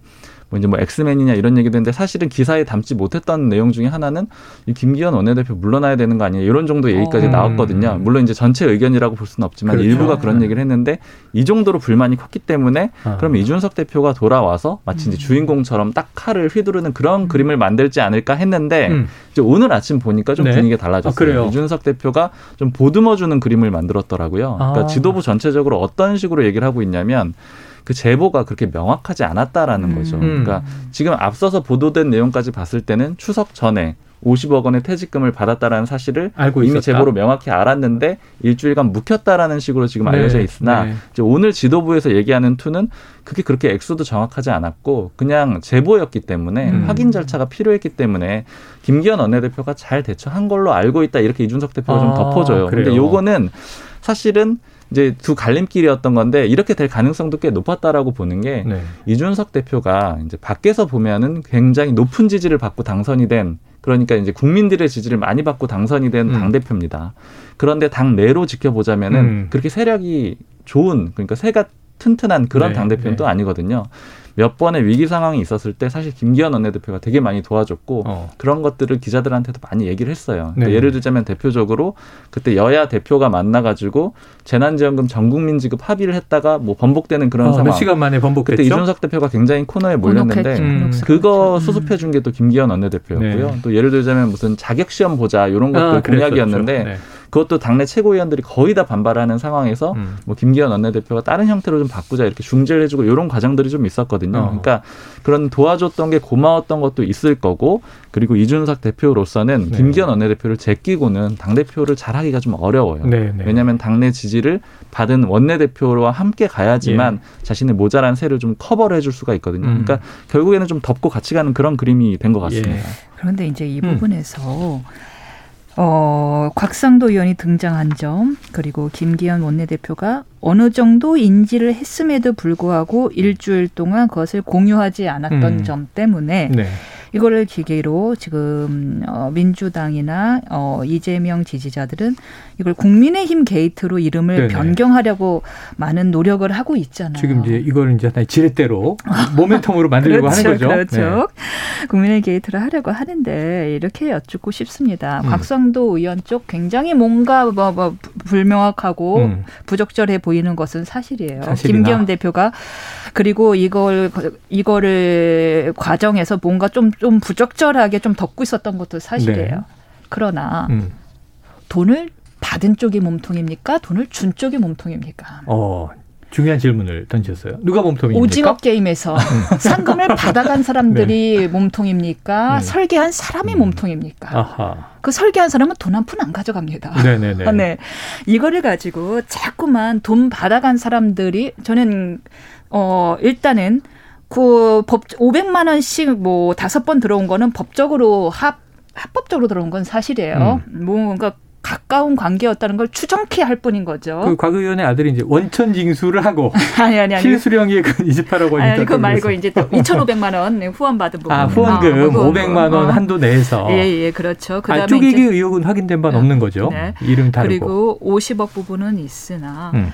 F: 뭐 이제 뭐 엑스맨이냐 이런 얘기도 했는데 사실은 기사에 담지 못했던 내용 중에 하나는 이 김기현 원내대표 물러나야 되는 거 아니냐 이런 정도 얘기까지 어. 나왔거든요. 물론 이제 전체 의견이라고 볼 수는 없지만 그렇죠. 일부가 그런 네. 얘기를 했는데 이 정도로 불만이 컸기 때문에 어. 그럼 이준석 대표가 돌아와서 마치 이제 음. 주인공처럼 딱 칼을 휘두르는 그런 음. 그림을 만들지 않을까 했는데 음. 이제 오늘 아침 보니까 좀 네. 분위기가 달라졌어요. 아, 이준석 대표가 좀 보듬어주는 그림을 만들었더라고요. 그러니까 아. 지도부 전체적으로 어떤 식으로 얘기를 하고 있냐면 그 제보가 그렇게 명확하지 않았다라는 음. 거죠. 그러니까 지금 앞서서 보도된 내용까지 봤을 때는 추석 전에 50억 원의 퇴직금을 받았다라는 사실을 알고 이미 있었다. 제보로 명확히 알았는데 일주일간 묵혔다라는 식으로 지금 네. 알려져 있으나 네. 이제 오늘 지도부에서 얘기하는 투는 그게 그렇게 액수도 정확하지 않았고 그냥 제보였기 때문에 음. 확인 절차가 필요했기 때문에 김기현 원내대표가 잘 대처한 걸로 알고 있다 이렇게 이준석 대표가 아, 좀 덮어줘요. 그래요. 근데 요거는 사실은 이제 두 갈림길이었던 건데 이렇게 될 가능성도 꽤 높았다라고 보는 게 네. 이준석 대표가 이제 밖에서 보면은 굉장히 높은 지지를 받고 당선이 된 그러니까 이제 국민들의 지지를 많이 받고 당선이 된 음. 당 대표입니다. 그런데 당 내로 지켜보자면은 음. 그렇게 세력이 좋은 그러니까 새가 튼튼한 그런 네. 당 대표는 네. 또 아니거든요. 몇 번의 위기 상황이 있었을 때 사실 김기현 원내대표가 되게 많이 도와줬고 어. 그런 것들을 기자들한테도 많이 얘기를 했어요. 그러니까 네. 예를 들자면 대표적으로 그때 여야 대표가 만나가지고 재난지원금 전국민 지급 합의를 했다가 뭐 번복되는 그런 어, 상황.
C: 몇 시간 만에 번복했죠.
F: 그때 이준석 대표가 굉장히 코너에 몰렸는데 음. 그거 수습해 준 게 또 김기현 원내대표였고요. 네. 또 예를 들자면 무슨 자격 시험 보자 이런 것들 아, 공약이었는데. 네. 그것도 당내 최고위원들이 거의 다 반발하는 상황에서 음. 뭐 김기현 원내대표가 다른 형태로 좀 바꾸자 이렇게 중재를 해주고 이런 과정들이 좀 있었거든요. 어. 그러니까 그런 도와줬던 게 고마웠던 것도 있을 거고 그리고 이준석 대표로서는 네. 김기현 원내대표를 제끼고는 당 대표를 잘하기가 좀 어려워요. 네, 네. 왜냐하면 당내 지지를 받은 원내대표와 함께 가야지만 예. 자신의 모자란 세를 좀 커버를 해줄 수가 있거든요. 음. 그러니까 결국에는 좀 덮고 같이 가는 그런 그림이 된 것 같습니다. 예.
E: 그런데 이제 이 부분에서 음. 어, 곽상도 의원이 등장한 점, 그리고 김기현 원내대표가 어느 정도 인지를 했음에도 불구하고 일주일 동안 그것을 공유하지 않았던 음. 점 때문에 네. 이거를 계기로 지금 어, 민주당이나 어, 이재명 지지자들은 이걸 국민의힘 게이트로 이름을 네네. 변경하려고 많은 노력을 하고 있잖아요.
C: 지금 이제 이걸 이제 지렛대로 모멘텀으로 만들려고
E: 그렇죠,
C: 하는 거죠.
E: 그렇죠. 네. 국민의 게이트를 하려고 하는데 이렇게 여쭙고 싶습니다. 음. 곽상도 의원 쪽 굉장히 뭔가 뭐, 뭐 불명확하고 음. 부적절해 보이는 것은 사실이에요. 사실이나. 김기현 대표가 그리고 이걸 이거를 과정에서 뭔가 좀좀 부적절하게 좀 덮고 있었던 것도 사실이에요. 네. 그러나 음. 돈을 받은 쪽이 몸통입니까? 돈을 준 쪽이 몸통입니까?
C: 어, 중요한 질문을 던졌어요. 누가 몸통입니까?
E: 오징어 게임에서 음. 상금을 받아간 사람들이 네. 몸통입니까? 네. 설계한 사람이 음. 몸통입니까? 아하. 그 설계한 사람은 돈 한 푼 안 가져갑니다. 네네네. 네. 이거를 가지고 자꾸만 돈 받아간 사람들이 저는 어 일단은 그 법 500만 원씩 뭐 다섯 번 들어온 거는 법적으로 합 합법적으로 들어온 건 사실이에요. 음. 뭔가 가까운 관계였다는 걸 추정케 할 뿐인 거죠.
C: 그곽 의원의 아들이 이제 원천 징수를 하고 아니 아니 아니 실수령에 이집하라고
E: 하니까 아니, 그거 말고 이제 또 2,500만 원 후원 받은 부분.
C: 아 후원금 아, 500만 원 어. 한도 내에서.
E: 예예 예, 그렇죠.
C: 그다음에 아, 쪼개기 의혹은 확인된 바는 없는 거죠. 네. 이름 다르고.
E: 그리고 50억 부분은 있으나 음.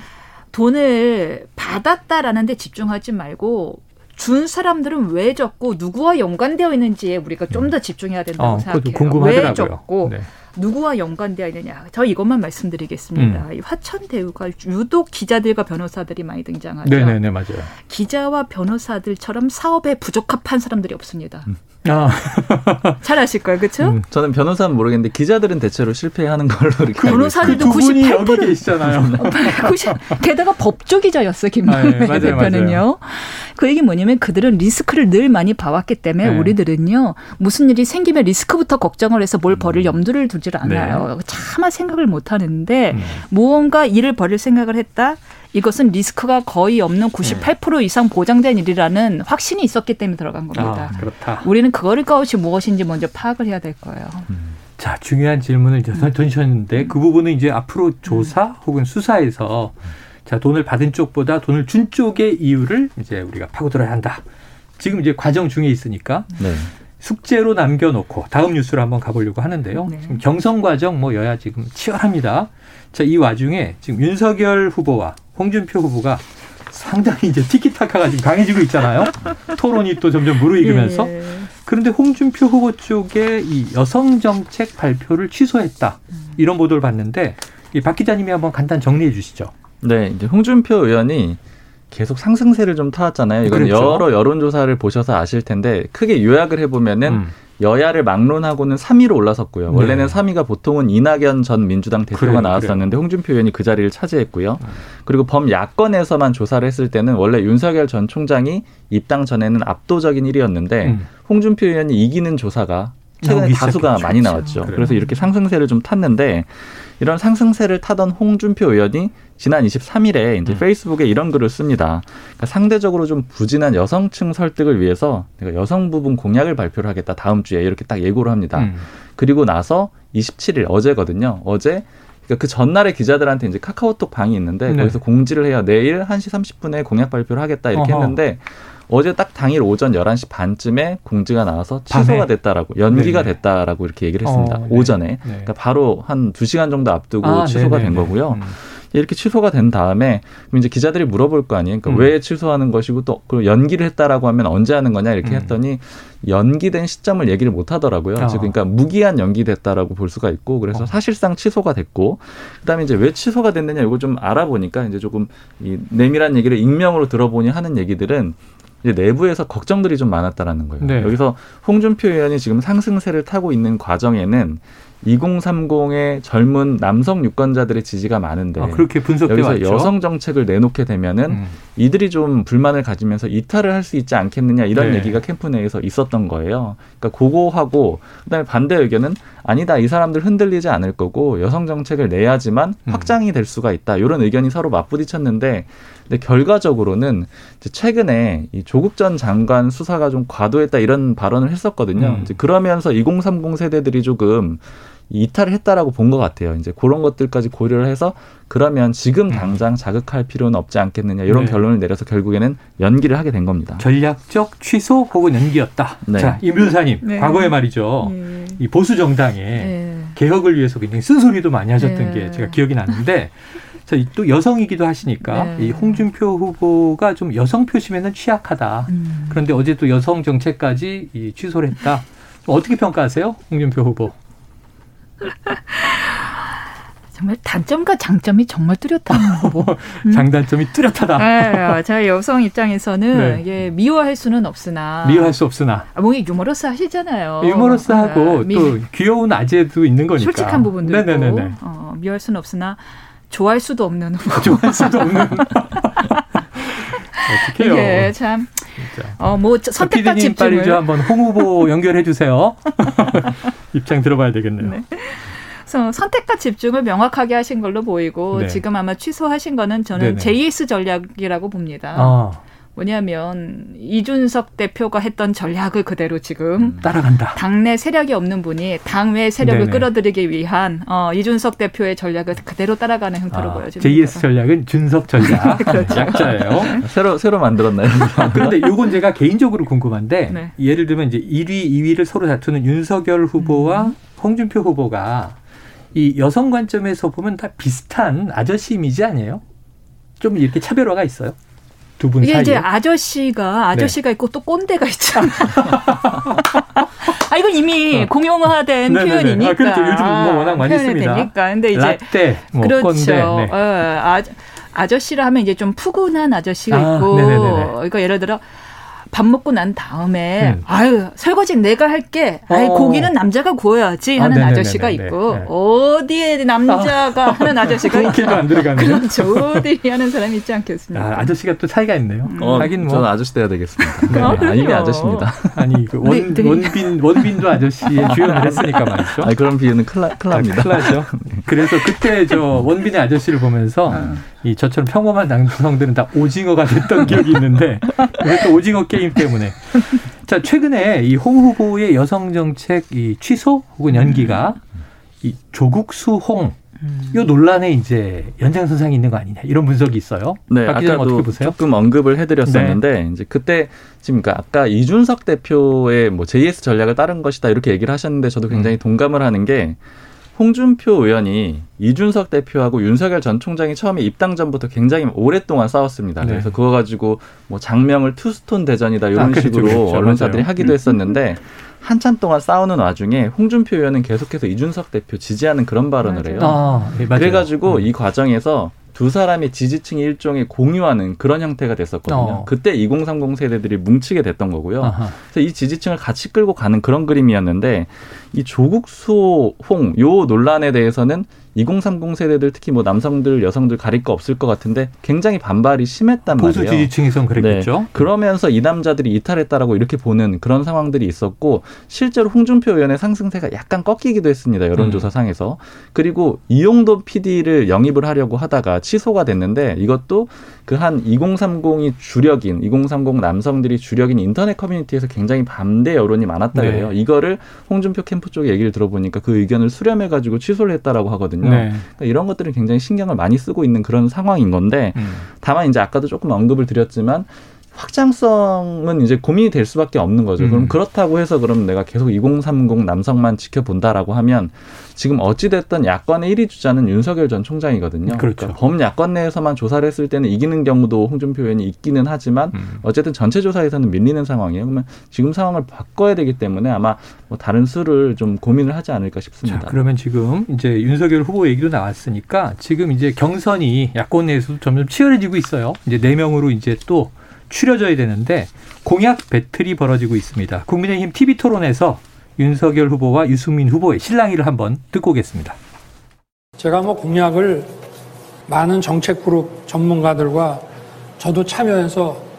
E: 돈을 받았다라는 데 집중하지 말고 준 사람들은 왜 줬고 누구와 연관되어 있는지에 우리가 좀더 음. 집중해야 된다고 어, 생각해요.
C: 궁금하더라고요. 왜
E: 줬고 네. 누구와 연관되어 있느냐. 저 이것만 말씀드리겠습니다. 음. 이 화천 대우가 유독 기자들과 변호사들이 많이 등장하죠.
C: 네네네 맞아요.
E: 기자와 변호사들처럼 사업에 부적합한 사람들이 없습니다. 음. 아. 잘 아실 거예요, 그렇죠? 음.
F: 저는 변호사는 모르겠는데 기자들은 대체로 실패하는 걸로 이렇게
C: 그 변호사들도 그 98% 여기 계시잖아요. 90,
E: 게다가 법조 기자였어 김만배 아, 네, 대표는요. 그 얘기 뭐냐면 그들은 리스크를 늘 많이 봐왔기 때문에 네. 우리들은요 무슨 일이 생기면 리스크부터 걱정을 해서 뭘 벌일 음. 염두를 두질 않아요. 네. 차마 생각을 못 하는데 음. 무언가 일을 벌일 생각을 했다. 이것은 리스크가 거의 없는 98% 이상 보장된 일이라는 확신이 있었기 때문에 들어간 겁니다.
C: 아, 그렇다.
E: 우리는 그거를 것이 무엇인지 먼저 파악을 해야 될 거예요. 음.
C: 자, 중요한 질문을 이제 던지셨는데 그 부분은 이제 앞으로 조사 혹은 수사에서 자, 돈을 받은 쪽보다 돈을 준 쪽의 이유를 이제 우리가 파고들어야 한다. 지금 이제 과정 중에 있으니까 네. 숙제로 남겨놓고 다음 뉴스로 한번 가보려고 하는데요. 네. 지금 경선 과정 뭐 여야 지금 치열합니다. 자, 이 와중에 지금 윤석열 후보와 홍준표 후보가 상당히 이제 티키타카가 지금 강해지고 있잖아요. 토론이 또 점점 무르익으면서. 예. 그런데 홍준표 후보 쪽에 이 여성 정책 발표를 취소했다. 이런 보도를 봤는데 이 박 기자님이 한번 간단 정리해 주시죠.
F: 네, 이제 홍준표 의원이 계속 상승세를 좀 타왔잖아요. 이건 그렇죠. 여러 여론조사를 보셔서 아실 텐데 크게 요약을 해보면은 음. 여야를 막론하고는 3위로 올라섰고요. 네. 원래는 3위가 보통은 이낙연 전 민주당 대표가 그래, 나왔었는데 그래. 홍준표 의원이 그 자리를 차지했고요. 음. 그리고 범야권에서만 조사를 했을 때는 원래 윤석열 전 총장이 입당 전에는 압도적인 1위였는데 음. 홍준표 의원이 이기는 조사가 최근에 다수가 많이 나왔죠. 그래요. 그래서 이렇게 상승세를 좀 탔는데 이런 상승세를 타던 홍준표 의원이 지난 23일에 이제 음. 페이스북에 이런 글을 씁니다. 그러니까 상대적으로 좀 부진한 여성층 설득을 위해서 내가 여성 부분 공약을 발표를 하겠다 다음 주에 이렇게 딱 예고를 합니다. 음. 그리고 나서 27일 어제거든요. 어제 그러니까 그 전날에 기자들한테 이제 카카오톡 방이 있는데 네. 거기서 공지를 해요. 내일 1시 30분에 공약 발표를 하겠다 이렇게 어허. 했는데 어제 딱 당일 오전 11시 반쯤에 공지가 나와서 취소가 됐다라고 연기가 네네. 됐다라고 이렇게 얘기를 했습니다. 어, 네. 오전에. 네. 그러니까 바로 한 2시간 정도 앞두고 아, 취소가 네네네. 된 거고요. 음. 이렇게 취소가 된 다음에 그럼 이제 기자들이 물어볼 거 아니에요. 그러니까 음. 왜 취소하는 것이고 또 연기를 했다라고 하면 언제 하는 거냐 이렇게 음. 했더니 연기된 시점을 얘기를 못 하더라고요. 어. 즉 그러니까 무기한 연기됐다라고 볼 수가 있고 그래서 어. 사실상 취소가 됐고 그다음에 이제 왜 취소가 됐느냐 이걸 좀 알아보니까 이제 조금 이 내밀한 얘기를 익명으로 들어보니 하는 얘기들은 이제 내부에서 걱정들이 좀 많았다라는 거예요. 네. 여기서 홍준표 의원이 지금 상승세를 타고 있는 과정에는 2030의 젊은 남성 유권자들의 지지가 많은데 아,
C: 그렇게 분석돼
F: 여기서
C: 왔죠?
F: 여성 정책을 내놓게 되면은 음. 이들이 좀 불만을 가지면서 이탈을 할 수 있지 않겠느냐 이런 네. 얘기가 캠프 내에서 있었던 거예요. 그러니까 그거하고 그다음에 반대 의견은 아니다 이 사람들 흔들리지 않을 거고 여성 정책을 내야지만 음. 확장이 될 수가 있다 이런 의견이 서로 맞부딪혔는데 근데 결과적으로는 최근에 이 조국 전 장관 수사가 좀 과도했다 이런 발언을 했었거든요. 음. 이제 그러면서 2030 세대들이 조금 이탈을 했다라고 본 것 같아요. 이제 그런 것들까지 고려를 해서 그러면 지금 음. 당장 자극할 필요는 없지 않겠느냐 이런 네. 결론을 내려서 결국에는 연기를 하게 된 겁니다.
C: 전략적 취소 혹은 연기였다. 네. 자, 임 변호사님, 네. 과거에 말이죠. 네. 이 보수 정당에 네. 개혁을 위해서 굉장히 쓴소리도 많이 하셨던 네. 게 제가 기억이 나는데 자, 또 여성이기도 하시니까 이 홍준표 후보가 좀 여성 표심에는 취약하다. 음. 그런데 어제 또 여성 정책까지 이 취소를 했다. 어떻게 평가하세요, 홍준표 후보?
E: 정말 단점과 장점이 정말 뚜렷한 후보.
C: 음. 장단점이 뚜렷하다.
E: 네, 제 여성 입장에서는 네. 이게 미워할 수는 없으나
C: 미워할 수 없으나
E: 아, 뭐 유머러스 하시잖아요.
C: 유머러스하고 네. 또 귀여운 아재도 있는 거니까.
E: 솔직한 부분도 네네네네. 있고 어, 미워할 수는 없으나 좋아할 수도 없는.
C: 좋아할 수도 없는. 어떻게요?
E: 이 게 참. 어, 뭐 선택과 집중을.
C: 빨리 좀 한번 홍 후보 연결해 주세요. 입장 들어봐야 되겠네요. 네.
E: 그래서 선택과 집중을 명확하게 하신 걸로 보이고 네. 지금 아마 취소하신 거는 저는 네네. JS 전략이라고 봅니다. 아. 뭐냐면 이준석 대표가 했던 전략을 그대로 지금 음,
C: 따라간다.
E: 당내 세력이 없는 분이 당외 세력을 네네. 끌어들이기 위한 어, 이준석 대표의 전략을 그대로 따라가는 형태로 아, 보여집니다.
C: JS 전략은 준석 전략 그렇죠. 약자예요.
F: 새로 새로 만들었나요?
C: 그런데 요건 제가 개인적으로 궁금한데 네. 예를 들면 이제 1위, 2위를 서로 다투는 윤석열 후보와 음. 홍준표 후보가 이 여성 관점에서 보면 다 비슷한 아저씨 이미지 아니에요? 좀 이렇게 차별화가 있어요? 두분
E: 사이에. 이제 아저씨가 아저씨가 네. 있고 또 꼰대가 있잖아. 아 이건 이미 어. 공용화된 네네네. 표현이니까. 아,
C: 그렇죠. 요즘 뭐 워낙 많이 씁니다.
E: 되니까. 근데 이제
C: 라떼, 뭐
E: 그렇죠.
C: 꼰대. 네.
E: 어, 아, 아저씨라 하면 이제 좀 푸근한 아저씨가 아, 있고. 네네네. 그러니까 예를 들어 밥 먹고 난 다음에 음. 아유 설거지 내가 할게. 아이 어. 고기는 남자가 구워야지 하는 아, 저씨가 있고 네. 어디에 남자가 아. 하는 아저씨가
C: 있고 안 들어가는
E: 그렇죠. 어디 하는 사람이 있지 않겠습니까?
C: 아, 저씨가 또 차이가 있네요.
F: 음. 어, 하긴 뭐 저는 아저씨 돼야 되겠습니다. 네. 아, 이미 아저씨입니다.
C: 아니 그 원, 네, 네. 원빈 원빈도 아저씨의 주연을 했으니까 말이죠.
F: 아니, 그런 비유는 클라, 클라입니다.
C: 아, 클라죠. 그래서 그때 저 원빈의 아저씨를 보면서 아. 이 저처럼 평범한 남성들은 다 오징어가 됐던 기억이 있는데 또 오징어 게임 때문에 자 최근에 이 홍 후보의 여성 정책 이 취소 혹은 연기가 이 조국 수 홍 음. 이 논란에 이제 연장선상이 있는 거 아니냐 이런 분석이 있어요.
F: 네, 아까도 조금 언급을 해드렸었는데 네. 이제 그때 지금 그러니까 아까 이준석 대표의 뭐 JS 전략을 따른 것이다 이렇게 얘기를 하셨는데 저도 굉장히 음. 동감을 하는 게 홍준표 의원이 이준석 대표하고 윤석열 전 총장이 처음에 입당 전부터 굉장히 오랫동안 싸웠습니다. 네. 그래서 그거 가지고 뭐 장명을 투스톤 대전이다 이런 아, 그렇죠, 식으로 그렇죠. 언론사들이 맞아요. 하기도 음. 했었는데 한참 동안 싸우는 와중에 홍준표 의원은 계속해서 이준석 대표 지지하는 그런 발언을 맞아요. 해요. 아, 네, 그래가지고 음. 이 과정에서 두 사람의 지지층이 일종의 공유하는 그런 형태가 됐었거든요. 어. 그때 2030 세대들이 뭉치게 됐던 거고요. 아하. 그래서 이 지지층을 같이 끌고 가는 그런 그림이었는데 이 조국 수홍 요 논란에 대해서는 2030 세대들 특히 뭐 남성들 여성들 가릴 거 없을 것 같은데 굉장히 반발이 심했단
C: 보수
F: 말이에요.
C: 보수 지지층에선 그랬겠죠. 네.
F: 그러면서 이 남자들이 이탈했다라고 이렇게 보는 그런 상황들이 있었고 실제로 홍준표 의원의 상승세가 약간 꺾이기도 했습니다. 여론조사상에서. 그리고 이용도 PD를 영입을 하려고 하다가 취소가 됐는데 이것도 그 한 2030이 주력인 2030 남성들이 주력인 인터넷 커뮤니티에서 굉장히 반대 여론이 많았다 그래요. 네. 이거를 홍준표 캠프 쪽에 얘기를 들어보니까 그 의견을 수렴해 가지고 취소를 했다라고 하거든요. 네. 그러니까 이런 것들은 굉장히 신경을 많이 쓰고 있는 그런 상황인 건데 음. 다만 이제 아까도 조금 언급을 드렸지만 확장성은 이제 고민이 될 수밖에 없는 거죠. 음. 그럼 그렇다고 해서 그럼 내가 계속 2030 남성만 지켜본다라고 하면 지금 어찌됐든 야권의 1위 주자는 윤석열 전 총장이거든요.
C: 그렇죠. 그러니까
F: 범야권 내에서만 조사를 했을 때는 이기는 경우도 홍준표 의원이 있기는 하지만 음. 어쨌든 전체 조사에서는 밀리는 상황이에요. 그러면 지금 상황을 바꿔야 되기 때문에 아마 뭐 다른 수를 좀 고민을 하지 않을까 싶습니다.
C: 자, 그러면 지금 이제 윤석열 후보 얘기도 나왔으니까 지금 이제 경선이 야권 내에서도 점점 치열해지고 있어요. 이제 네 명으로 이제 또 추려져야 되는데 공약 배틀이 벌어지고 있습니다. 국민의힘 TV 토론에서 윤석열 후보와 유승민 후보의 실랑이를 한번 듣고 오겠습니다.
I: 제가 뭐 공약을 많은 정책 그룹 전문가들과 저도 참여해서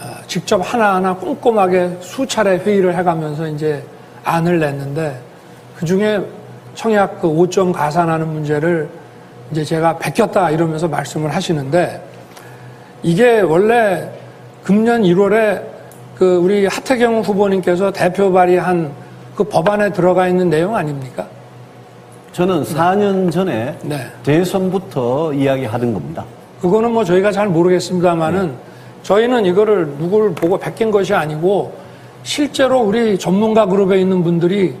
I: 어, 직접 하나하나 꼼꼼하게 수차례 회의를 해가면서 이제 안을 냈는데 그 중에 청약 그 5점 가산하는 문제를 이제 제가 베꼈다 이러면서 말씀을 하시는데 이게 원래 금년 1월에 그 우리 하태경 후보님께서 대표 발의한 그 법안에 들어가 있는 내용 아닙니까?
J: 저는 네. 4년 전에 네. 대선부터 이야기하던 겁니다.
I: 그거는 뭐 저희가 잘 모르겠습니다만은 네. 저희는 이거를 누굴 보고 베낀 것이 아니고 실제로 우리 전문가 그룹에 있는 분들이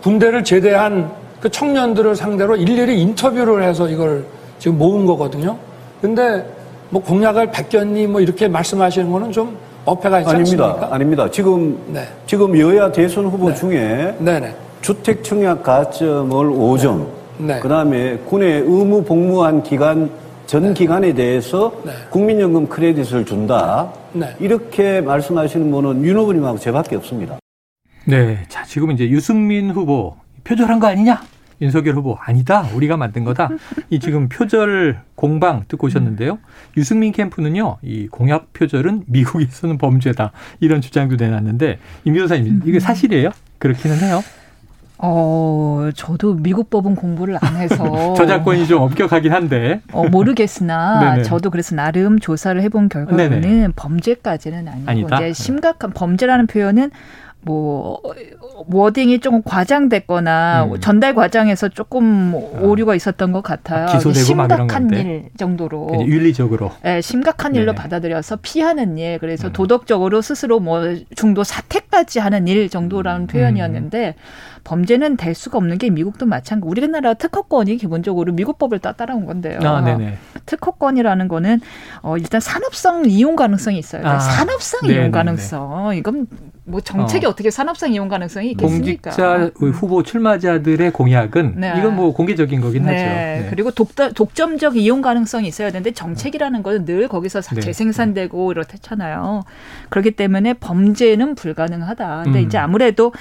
I: 군대를 제대한 그 청년들을 상대로 일일이 인터뷰를 해서 이걸 지금 모은 거거든요. 근데 뭐 공약을 베꼈니 뭐 이렇게 말씀하시는 거는 좀 어폐가 있지
J: 아닙니다.
I: 않습니까?
J: 아닙니다. 지금 네. 지금 여야 대선 후보 네. 중에 네네. 주택 청약 가점을 5점, 네. 그다음에 군에 의무 복무한 기간 전 네. 기간에 대해서 네. 국민연금 크레딧을 준다. 네. 이렇게 말씀하시는 분은 윤 후보님하고 저밖에 없습니다.
C: 네, 자 지금 이제 유승민 후보 표절한 거 아니냐? 윤석열 후보 아니다. 우리가 만든 거다. 이 지금 표절 공방 듣고 오셨는데요. 유승민 캠프는요. 이 공약 표절은 미국에서는 범죄다. 이런 주장도 내놨는데 임 변호사님 이게 사실이에요? 그렇기는 해요.
E: 어, 저도 미국 법은 공부를 안 해서
C: 저작권이 좀 엄격하긴 한데
E: 어, 모르겠으나 저도 그래서 나름 조사를 해본 결과로는 네네. 범죄까지는 아니고 아니다? 이제 심각한 범죄라는 표현은 뭐 워딩이 조금 과장됐거나 음. 전달 과정에서 조금 오류가 있었던 것 같아요.
C: 기소되고
E: 심각한 일 정도로
C: 윤리적으로
E: 네, 심각한 일로 네네. 받아들여서 피하는 일 그래서 음. 도덕적으로 스스로 뭐 중도 사퇴까지 하는 일 정도라는 음. 표현이었는데 범죄는 될 수가 없는 게 미국도 마찬가지. 우리나라 특허권이 기본적으로 미국 법을 따 따라온 건데요. 아, 특허권이라는 거는 어, 일단 산업성 이용 가능성이 있어요. 아, 산업성 네네네. 이용 가능성 이건 뭐 정책이 어. 떻게 산업성 이용 가능성이 있겠습니까?
C: 공직자 후보 출마자들의 공약은 네. 이건 뭐 공개적인 거긴 네. 하죠.
E: 네. 그리고 독, 독점적 이용 가능성이 있어야 되는데 정책이라는 거는 늘 거기서 네. 재생산되고 이렇잖아요. 그렇기 때문에 범죄는 불가능하다. 근데 음. 이제 아무래도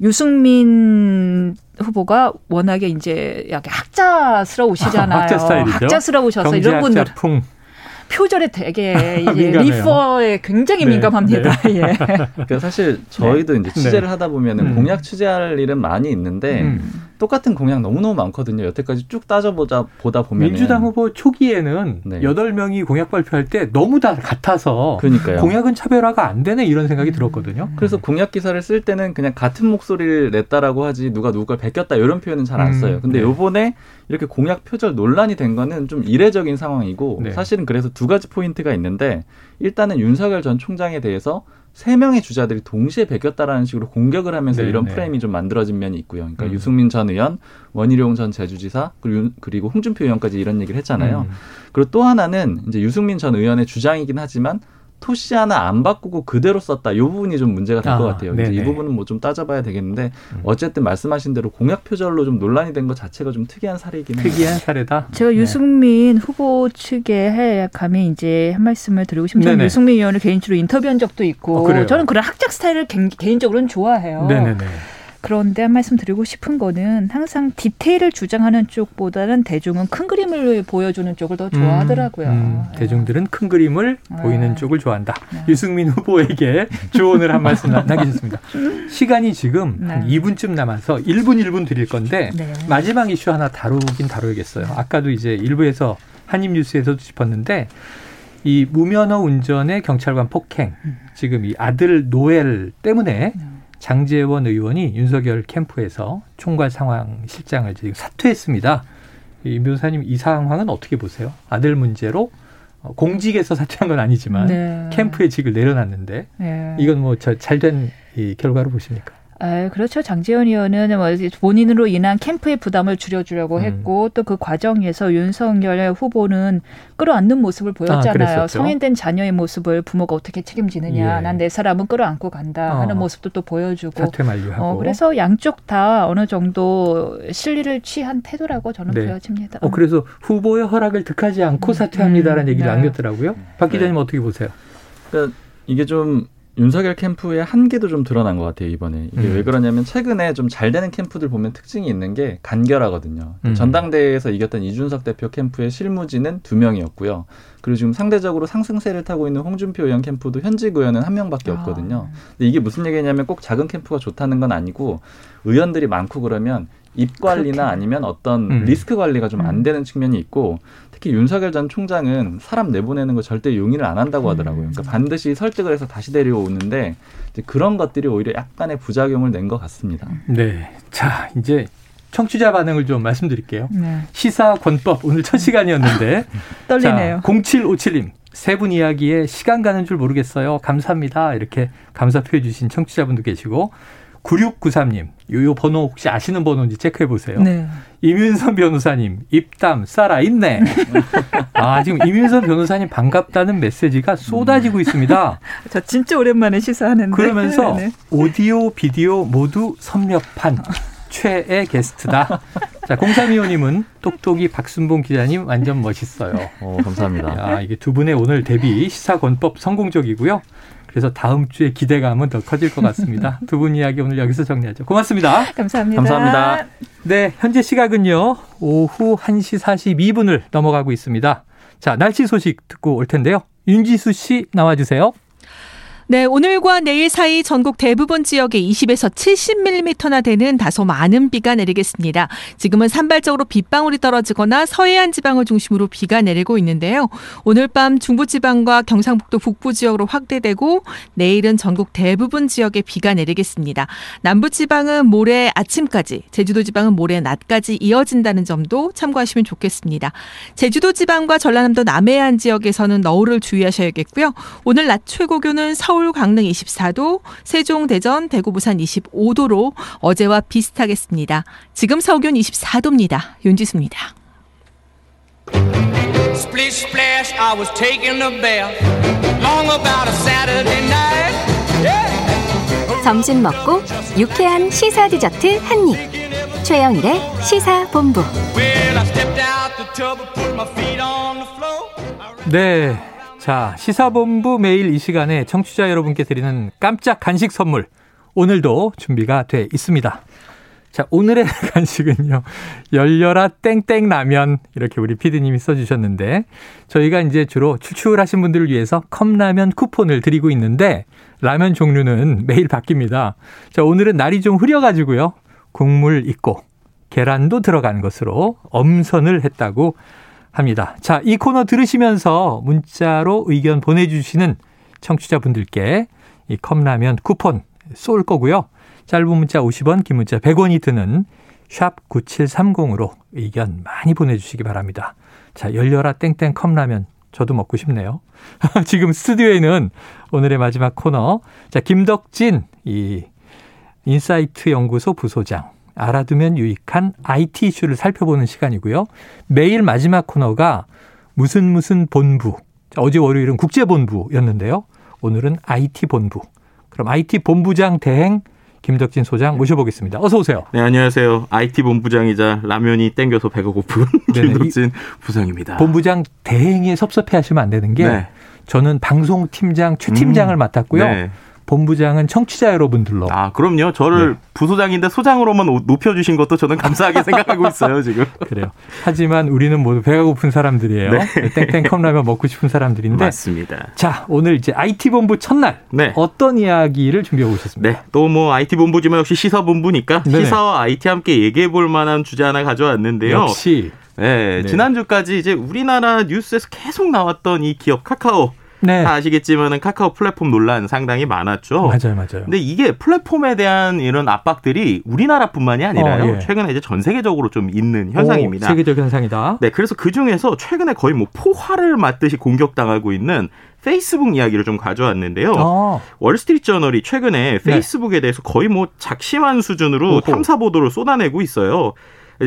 E: 유승민 후보가 워낙에 이제 약간 학자스러우시잖아요.
C: 학자.
E: 학자스러우셔서 이런 분들 표절에 되게 리퍼에 굉장히 네. 민감합니다. 네. 예.
F: 그러니까 사실 저희도 네. 이제 취재를 네. 하다 보면은 음. 공약 취재할 일은 많이 있는데 음. 똑같은 공약 너무너무 많거든요. 여태까지 쭉 따져보자 보다 보면
C: 민주당 후보 초기에는 여덟 네. 명이 공약 발표할 때 너무 다 같아서 그러니까요. 공약은 차별화가 안 되네 이런 생각이 음. 들었거든요.
F: 그래서 공약 기사를 쓸 때는 그냥 같은 목소리를 냈다라고 하지 누가 누굴 베꼈다 이런 표현은 잘안 음. 써요. 근데 네. 요번에 이렇게 공약 표절 논란이 된 거는 좀 이례적인 상황이고 네. 사실은 그래서 두 가지 포인트가 있는데 일단은 윤석열 전 총장에 대해서 세 명의 주자들이 동시에 베꼈다라는 식으로 공격을 하면서 네, 이런 네. 프레임이 좀 만들어진 면이 있고요. 그러니까 음. 유승민 전 의원, 원희룡 전 제주지사 그리고 홍준표 의원까지 이런 얘기를 했잖아요. 음. 그리고 또 하나는 이제 유승민 전 의원의 주장이긴 하지만 토시 하나 안 바꾸고 그대로 썼다. 이 부분이 좀 문제가 될것 아, 같아요. 이제 이 부분은 뭐 좀 따져봐야 되겠는데 음. 어쨌든 말씀하신 대로 공약 표절로 좀 논란이 된 것 자체가 좀 특이한 사례이긴
C: 해요. 특이한 사례다.
E: 제가 네. 유승민 후보 측에 감히 이제 한 말씀을 드리고 싶은 저는 유승민 의원을 개인적으로 인터뷰한 적도 있고 어, 저는 그런 학작 스타일을 개 인적으로는 좋아해요. 네네네. 그런데 한 말씀 드리고 싶은 거는 항상 디테일을 주장하는 쪽보다는 대중은 큰 그림을 보여주는 쪽을 더 좋아하더라고요. 음, 음,
C: 네. 대중들은 큰 그림을 네. 보이는 쪽을 좋아한다. 네. 유승민 후보에게 조언을 한 말씀 남기셨습니다. 시간이 지금 네. 한 2분쯤 남아서 1분 1분 드릴 건데 네. 마지막 이슈 하나 다루긴 다루겠어요. 아까도 이제 일부에서 한입뉴스에서도 짚었는데 이 무면허 운전의 경찰관 폭행 음. 지금 이 아들 노엘 때문에 음. 장재원 의원이 윤석열 캠프에서 총괄 상황 실장을 지금 사퇴했습니다. 이 변호사님 이 상황은 어떻게 보세요? 아들 문제로 어, 공직에서 사퇴한 건 아니지만 네. 캠프에 직을 내려놨는데 네. 이건 뭐 잘된 결과로 보십니까?
E: 아, 그렇죠. 장재현 의원은 뭐 본인으로 인한 캠프의 부담을 줄여주려고 음. 했고 또 그 과정에서 윤석열 후보는 끌어안는 모습을 보였잖아요. 아, 성인된 자녀의 모습을 부모가 어떻게 책임지느냐. 예. 난내 사람은 끌어안고 간다 하는 어. 모습도 또 보여주고.
C: 사퇴 만류하고. 어,
E: 그래서 양쪽 다 어느 정도 실리를 취한 태도라고 저는 네. 보여집니다.
C: 어, 그래서 후보의 허락을 득하지 않고 음. 사퇴합니다라는 음. 얘기를 네. 남겼더라고요. 박 기자님 네. 어떻게 보세요?
F: 그러니까 이게 좀 윤석열 캠프의 한계도 좀 드러난 것 같아요 이번에 이게 음. 왜 그러냐면 최근에 좀 잘 되는 캠프들 보면 특징이 있는 게 간결하거든요 음. 전당대회에서 이겼던 이준석 대표 캠프의 실무진은 두 명이었고요 그리고 지금 상대적으로 상승세를 타고 있는 홍준표 의원 캠프도 현직 의원은 한 명밖에 아. 없거든요 근데 이게 무슨 얘기냐면 꼭 작은 캠프가 좋다는 건 아니고 의원들이 많고 그러면 입 관리나 그렇게. 아니면 어떤 음. 리스크 관리가 좀 안 되는 측면이 있고 특히 윤석열 전 총장은 사람 내보내는 거 절대 용인을 안 한다고 하더라고요. 그러니까 반드시 설득을 해서 다시 데려오는데 그런 것들이 오히려 약간의 부작용을 낸 것 같습니다.
C: 네. 자, 이제 청취자 반응을 좀 말씀드릴게요. 네. 시사 권법 오늘 첫 시간이었는데
E: 떨리네요.
C: 자, 0757님 세 분 이야기에 시간 가는 줄 모르겠어요. 감사합니다. 이렇게 감사 표해 주신 청취자분도 계시고 9693님, 요 번호 혹시 아시는 번호인지 체크해 보세요. 네. 이윤선 변호사님, 입담 살아있네. 아, 지금 이윤선 변호사님 반갑다는 메시지가 쏟아지고 있습니다.
E: 저 진짜 오랜만에 시사하는데.
C: 그러면서 네. 오디오, 비디오 모두 섭렵한 최애 게스트다. 자, 공삼이호님은 똑똑이 박순봉 기자님 완전 멋있어요.
F: 어, 감사합니다.
C: 야, 이게 두 분의 오늘 데뷔 시사권법 성공적이고요. 그래서 다음 주에 기대감은 더 커질 것 같습니다. 두 분 이야기 오늘 여기서 정리하죠. 고맙습니다.
E: 감사합니다.
F: 감사합니다.
C: 네, 현재 시각은요. 오후 1시 42분을 넘어가고 있습니다. 자, 날씨 소식 듣고 올 텐데요. 윤지수 씨 나와 주세요.
K: 네, 오늘과 내일 사이 전국 대부분 지역에 20에서 70mm나 되는 다소 많은 비가 내리겠습니다. 지금은 산발적으로 빗방울이 떨어지거나 서해안 지방을 중심으로 비가 내리고 있는데요. 오늘 밤 중부 지방과 경상북도 북부 지역으로 확대되고 내일은 전국 대부분 지역에 비가 내리겠습니다. 남부 지방은 모레 아침까지, 제주도 지방은 모레 낮까지 이어진다는 점도 참고하시면 좋겠습니다. 제주도 지방과 전라남도 남해안 지역에서는 너울을 주의하셔야겠고요. 오늘 낮 최고 기온은 서울 서울, 강릉 24도, 세종, 대전, 대구, 부산 25도로 어제와 비슷하겠습니다. 지금 서울기온 24도입니다. 윤지수입니다. Splish splash, I was taking a bath long about a Saturday night. Yeah. 점심 먹고 유쾌한 시사 디저트 한 입. 최영일의 시사 본부.
C: 네. 자, 시사본부 매일 이 시간에 청취자 여러분께 드리는 깜짝 간식 선물. 오늘도 준비가 돼 있습니다. 자, 오늘의 간식은요. 열려라 땡땡 라면. 이렇게 우리 피디님이 써주셨는데, 저희가 이제 주로 출출하신 분들을 위해서 컵라면 쿠폰을 드리고 있는데, 라면 종류는 매일 바뀝니다. 자, 오늘은 날이 좀 흐려가지고요. 국물 있고, 계란도 들어간 것으로 엄선을 했다고 합니다. 자, 이 코너 들으시면서 문자로 의견 보내주시는 청취자분들께 이 컵라면 쿠폰 쏠 거고요. 짧은 문자 50원, 긴 문자 100원이 드는 샵 9730으로 의견 많이 보내주시기 바랍니다. 자, 열려라 땡땡 컵라면 저도 먹고 싶네요. 지금 스튜디오에는 오늘의 마지막 코너. 자, 김덕진, 이 인사이트 연구소 부소장, 알아두면 유익한 IT 이슈를 살펴보는 시간이고요. 매일 마지막 코너가 무슨 무슨 본부. 어제 월요일은 국제본부였는데요. 오늘은 IT 본부. 그럼 IT 본부장 대행 김덕진 소장 모셔보겠습니다. 어서 오세요.
L: 네, 안녕하세요. IT 본부장이자 라면이 땡겨서 배가 고픈 김덕진 부장입니다.
C: 본부장 대행에 섭섭해 하시면 안 되는 게 네. 저는 방송팀장 최 팀장을 음, 맡았고요. 네. 본부장은 청취자 여러분들로.
L: 아, 그럼요. 저를 네. 부소장인데 소장으로만 높여주신 것도 저는 감사하게 생각하고 있어요, 지금.
C: 그래요. 하지만 우리는 모두 배가 고픈 사람들이에요. 네. 땡땡 컵라면 먹고 싶은 사람들인데.
L: 맞습니다.
C: 자, 오늘 이제 IT본부 첫날. 네. 어떤 이야기를 준비해 오셨습니까?
L: 네. 또 뭐 IT본부지만 역시 시사본부니까 네네. 시사와 IT 함께 얘기해 볼 만한 주제 하나 가져왔는데요.
C: 역시.
L: 네, 네. 지난주까지 이제 우리나라 뉴스에서 계속 나왔던 이 기업 카카오. 네. 다 아시겠지만은 카카오 플랫폼 논란 상당히 많았죠.
C: 맞아요, 맞아요.
L: 근데 이게 플랫폼에 대한 이런 압박들이 우리나라뿐만이 아니라요. 어, 예. 최근에 이제 전 세계적으로 좀 있는 현상입니다.
C: 오, 세계적 현상이다.
L: 네, 그래서 그 중에서 최근에 거의 뭐 포화를 맞듯이 공격당하고 있는 페이스북 이야기를 좀 가져왔는데요. 아. 월스트리트 저널이 최근에 네. 페이스북에 네. 대해서 거의 뭐 작심한 수준으로 오호. 탐사 보도를 쏟아내고 있어요.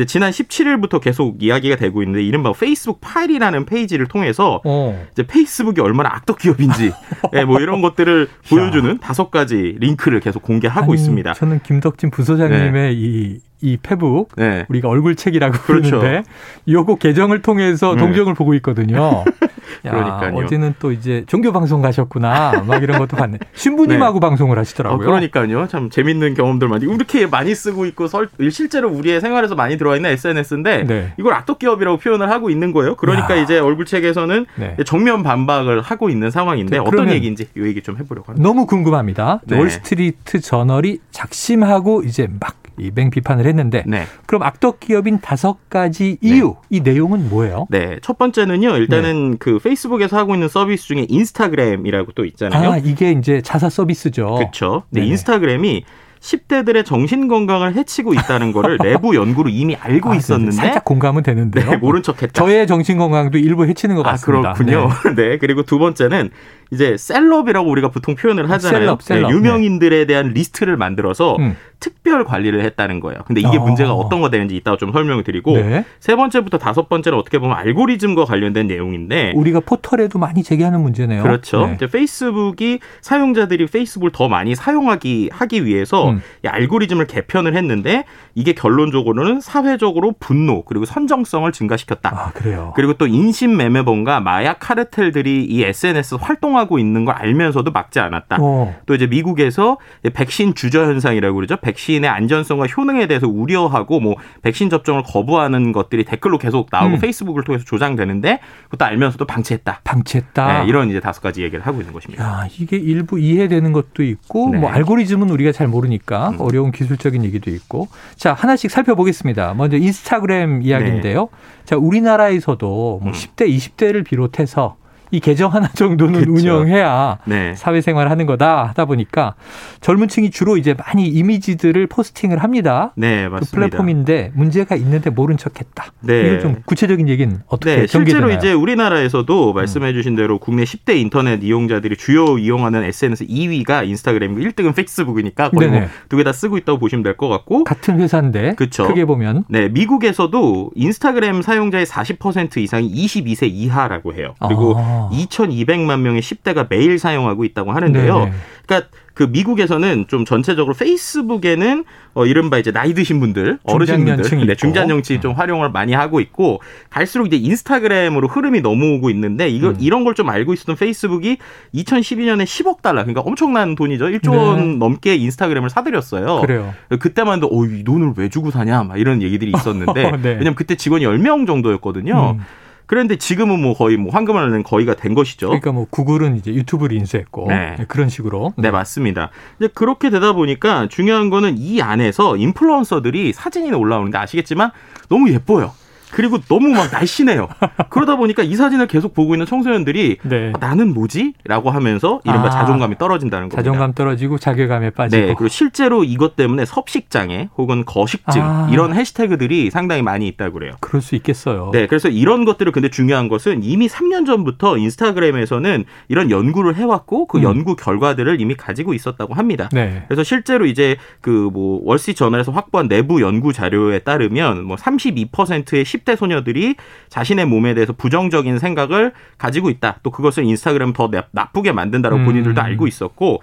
L: 지난 17일부터 계속 이야기가 되고 있는데 이른바 페이스북 파일이라는 페이지를 통해서 어. 이제 페이스북이 얼마나 악덕 기업인지 네, 뭐 이런 것들을 보여주는 다섯 가지 링크를 계속 공개하고 아니, 있습니다.
C: 저는 김덕진 부소장님의 네. 이이 페북 네. 우리가 얼굴책이라고 그렇죠. 부르는데 요거 계정을 통해서 네. 동정을 보고 있거든요. 그러니까요. 어제는 또 이제 종교 방송 가셨구나. 막 이런 것도 봤네. 신부님하고 네. 방송을 하시더라고요.
L: 어, 그러니까요. 참 재밌는 경험들 많이 이렇게 많이 쓰고 있고 설, 실제로 우리의 생활에서 많이 들어와 있는 SNS인데 네. 이걸 악덕 기업이라고 표현을 하고 있는 거예요. 그러니까 야. 이제 얼굴 책에서는 네. 정면 반박을 하고 있는 상황인데 어떤 얘기인지 이 얘기 좀 해보려고 합니다.
C: 너무 궁금합니다. 네. 월스트리트 저널이 작심하고 이제 막 이 맹 비판을 했는데 네. 그럼 악덕 기업인 다섯 가지 네. 이유 네. 이 내용은 뭐예요?
L: 네, 첫 번째는요. 일단은 네. 그 페이스북에서 하고 있는 서비스 중에 인스타그램이라고 또 있잖아요.
C: 아, 이게 이제 자사 서비스죠.
L: 그렇죠. 네, 인스타그램이 10대들의 정신 건강을 해치고 있다는 거를 내부 연구로 이미 알고 아, 있었는데
C: 살짝 공감은 되는데요.
L: 네, 모른 척했다.
C: 저의 정신 건강도 일부 해치는 것 같습니다.
L: 아, 그렇군요. 네. 네. 그리고 두 번째는 이제 셀럽이라고 우리가 보통 표현을 하잖아요. 셀럽, 셀럽. 네, 유명인들에 대한 리스트를 만들어서 음. 특별 관리를 했다는 거예요. 근데 이게 아. 문제가 어떤 거 되는지 이따가 좀 설명을 드리고 네. 세 번째부터 다섯 번째는 어떻게 보면 알고리즘과 관련된 내용인데
C: 우리가 포털에도 많이 제기하는 문제네요.
L: 그렇죠. 네. 이제 페이스북이 사용자들이 페이스북을 더 많이 사용하기 하기 위해서 음. 이 알고리즘을 개편을 했는데 이게 결론적으로는 사회적으로 분노 그리고 선정성을 증가시켰다.
C: 아, 그래요.
L: 그리고 또 인신 매매범과 마약 카르텔들이 이 SNS 활동 하고 있는 걸 알면서도 막지 않았다. 오. 어. 또 이제 미국에서 백신 주저 현상이라고 그러죠. 백신의 안전성과 효능에 대해서 우려하고 뭐 백신 접종을 거부하는 것들이 댓글로 계속 나오고 음. 페이스북을 통해서 조장되는데 그것도 알면서도 방치했다.
C: 방치했다.
L: 네, 이런 이제 다섯 가지 얘기를 하고 있는 것입니다.
C: 야, 이게 일부 이해되는 것도 있고 네. 뭐 알고리즘은 우리가 잘 모르니까 음. 어려운 기술적인 얘기도 있고. 자, 하나씩 살펴보겠습니다. 먼저 인스타그램 이야기인데요. 네. 자, 우리나라에서도 뭐 음. 10대, 20대를 비롯해서 이 계정 하나 정도는 그렇죠. 운영해야 네. 사회생활 하는 거다 하다 보니까 젊은 층이 주로 이제 많이 이미지들을 포스팅을 합니다.
L: 네, 그 맞습니다.
C: 그 플랫폼인데 문제가 있는데 모른 척 했다. 네. 이걸 좀 구체적인 얘기는 어떻게 네,
L: 실제로 이제 우리나라에서도 말씀해 주신 대로 국내 10대 인터넷 이용자들이 주요 이용하는 SNS 2위가 인스타그램이고 1등은 페이스북이니까 거의 뭐 두개 다 쓰고 있다고 보시면 될 것 같고
C: 같은 회사인데 그쵸? 크게 보면
L: 네, 미국에서도 인스타그램 사용자의 40% 이상이 22세 이하라고 해요. 그리고 아. 2,200만 명의 10대가 매일 사용하고 있다고 하는데요. 네네. 그러니까 그 미국에서는 좀 전체적으로 페이스북에는 어 이른바 이제 나이 드신 분들, 어르신분들, 네, 중장년층이 좀 활용을 많이 하고 있고 갈수록 이제 인스타그램으로 흐름이 넘어오고 있는데 이거 음. 이런 걸 좀 알고 있었던 페이스북이 2012년에 10억 달러, 그러니까 엄청난 돈이죠. 1조 네. 원 넘게 인스타그램을 사들였어요.
C: 그래요.
L: 그때만 해도 어, 이 돈을 왜 주고 사냐, 막 이런 얘기들이 있었는데 네. 왜냐면 그때 직원이 10명 정도였거든요. 음. 그런데 지금은 뭐 거의 뭐 황금을 내는 거의가 된 것이죠.
C: 그러니까 뭐 구글은 이제 유튜브를 인수했고 네. 네 그런 식으로.
L: 네, 맞습니다. 이제 그렇게 되다 보니까 중요한 거는 이 안에서 인플루언서들이 사진이 올라오는데 아시겠지만 너무 예뻐요. 그리고 너무 막 날씬해요. 그러다 보니까 이 사진을 계속 보고 있는 청소년들이 네. 아, 나는 뭐지? 라고 하면서 이른바 아, 자존감이 떨어진다는 겁니다.
C: 자존감 떨어지고 자괴감에 빠지고.
L: 네. 그리고 실제로 이것 때문에 섭식장애 혹은 거식증 아. 이런 해시태그들이 상당히 많이 있다고 그래요.
C: 그럴 수 있겠어요.
L: 네. 그래서 이런 것들을 근데 중요한 것은 이미 3년 전부터 인스타그램에서는 이런 연구를 해왔고 그 음. 연구 결과들을 이미 가지고 있었다고 합니다. 네. 그래서 실제로 이제 그 뭐 월시 저널에서 확보한 내부 연구 자료에 따르면 뭐 32%의 10대 소녀들이 자신의 몸에 대해서 부정적인 생각을 가지고 있다. 또 그것을 인스타그램 더 나쁘게 만든다라고 음. 본인들도 알고 있었고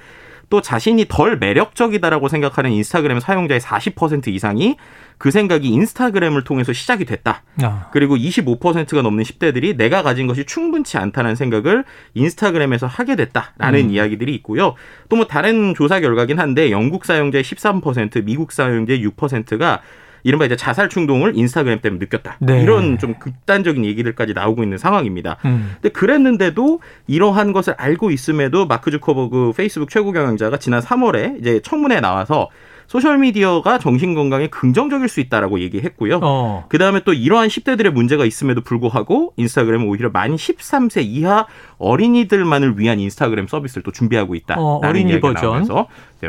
L: 또 자신이 덜 매력적이다라고 생각하는 인스타그램 사용자의 40% 이상이 그 생각이 인스타그램을 통해서 시작이 됐다. 아. 그리고 25%가 넘는 10대들이 내가 가진 것이 충분치 않다는 생각을 인스타그램에서 하게 됐다라는 음. 이야기들이 있고요. 또 뭐 다른 조사 결과긴 한데 영국 사용자의 13%, 미국 사용자의 6%가 이른바 이제 자살 충동을 인스타그램 때문에 느꼈다. 네. 이런 좀 극단적인 얘기들까지 나오고 있는 상황입니다. 음. 근데 그랬는데도 이러한 것을 알고 있음에도 마크 주커버그 페이스북 최고 경영자가 지난 3월에 이제 청문회에 나와서 소셜 미디어가 정신 건강에 긍정적일 수 있다라고 얘기했고요. 어. 그 다음에 또 이러한 10대들의 문제가 있음에도 불구하고 인스타그램은 오히려 만 13세 이하 어린이들만을 위한 인스타그램 서비스를 또 준비하고 있다. 어, 어린이 버전.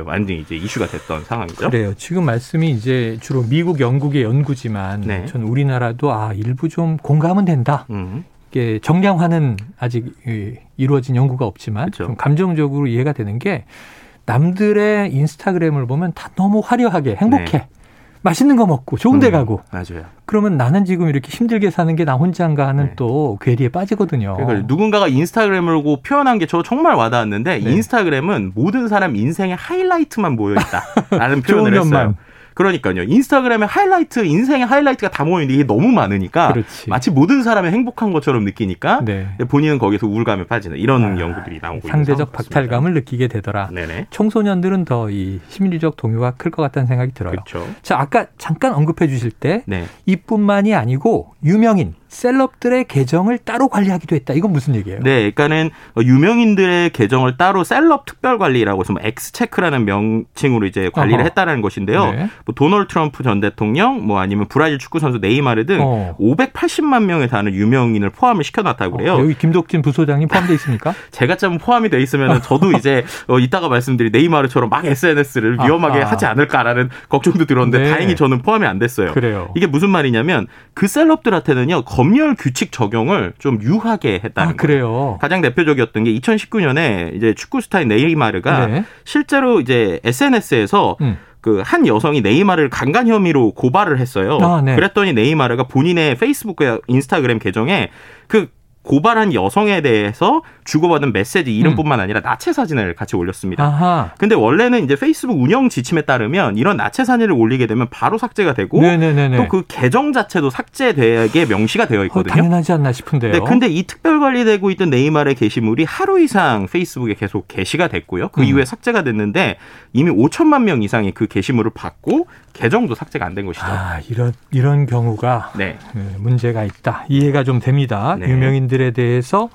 L: 완전히 이제 이슈가 됐던 상황이죠.
C: 그래요. 지금 말씀이 이제 주로 미국, 영국의 연구지만 네. 전 우리나라도 아 일부 좀 공감은 된다. 음. 이게 정량화는 아직 이루어진 연구가 없지만 그렇죠. 좀 감정적으로 이해가 되는 게 남들의 인스타그램을 보면 다 너무 화려하게 행복해. 네. 맛있는 거 먹고 좋은 데 음, 가고.
L: 맞아요.
C: 그러면 나는 지금 이렇게 힘들게 사는 게 나 혼자인가 하는 네. 또 괴리에 빠지거든요.
L: 그러니까 누군가가 인스타그램을 보고 표현한 게 저 정말 와닿았는데 네. 인스타그램은 모든 사람 인생의 하이라이트만 모여 있다라는 표현을 했어요. 그러니까요. 인스타그램에 하이라이트, 인생의 하이라이트가 다 모이는데 이게 너무 많으니까 그렇지. 마치 모든 사람이 행복한 것처럼 느끼니까 네. 본인은 거기서 우울감에 빠지는 이런 아, 연구들이 나오고
C: 상대적 박탈감을 느끼게 되더라. 네네. 청소년들은 더 이 심리적 동요가 클 것 같다는 생각이 들어요. 그렇죠. 자, 아까 잠깐 언급해 주실 때 네. 이뿐만이 아니고 유명인 셀럽들의 계정을 따로 관리하기도 했다. 이건 무슨 얘기예요?
L: 네, 그러니까는 유명인들의 계정을 따로 셀럽 특별 관리라고 해서 XCheck라는 명칭으로 이제 관리를 어허. 했다라는 것인데요. 네. 뭐 도널드 트럼프 전 대통령, 뭐 아니면 브라질 축구 선수 네이마르 등 어. 580만 명에 달하는 유명인을 포함을 시켜놨다고 그래요.
C: 어, 여기 김덕진 부소장님 포함되어 있습니까?
L: 제가 좀 포함이 돼 있으면 저도 이제 어, 이따가 말씀드린 네이마르처럼 막 SNS를 위험하게 아하. 하지 않을까라는 걱정도 들었는데 네. 다행히 저는 포함이 안 됐어요.
C: 그래요.
L: 이게 무슨 말이냐면 그 셀럽들한테는요 검열 규칙 적용을 좀 유하게 했다는 아,
C: 그래요. 거예요.
L: 가장 대표적이었던 게 2019년에 이제 축구 스타인 네이마르가 네. 실제로 이제 SNS에서 음. 그한 여성이 네이마르를 강간 혐의로 고발을 했어요. 아, 네. 그랬더니 네이마르가 본인의 페이스북과 인스타그램 계정에 그 고발한 여성에 대해서 주고받은 메시지 이름뿐만 음. 아니라 나체 사진을 같이 올렸습니다. 아하. 근데 원래는 이제 페이스북 운영 지침에 따르면 이런 나체 사진을 올리게 되면 바로 삭제가 되고 또 그 계정 자체도 삭제되게 명시가 되어 있거든요. 어,
C: 당연하지 않나 싶은데요. 네,
L: 근데 이 특별 관리되고 있던 네이마르의 게시물이 하루 이상 페이스북에 계속 게시가 됐고요. 그 음. 이후에 삭제가 됐는데 이미 5천만 명 이상이 그 게시물을 받고 계정도 삭제가 안 된 것이죠.
C: 아, 이런 이런 경우가 네. 네 문제가 있다. 이해가 좀 됩니다. 네. 유명인들 에 대해서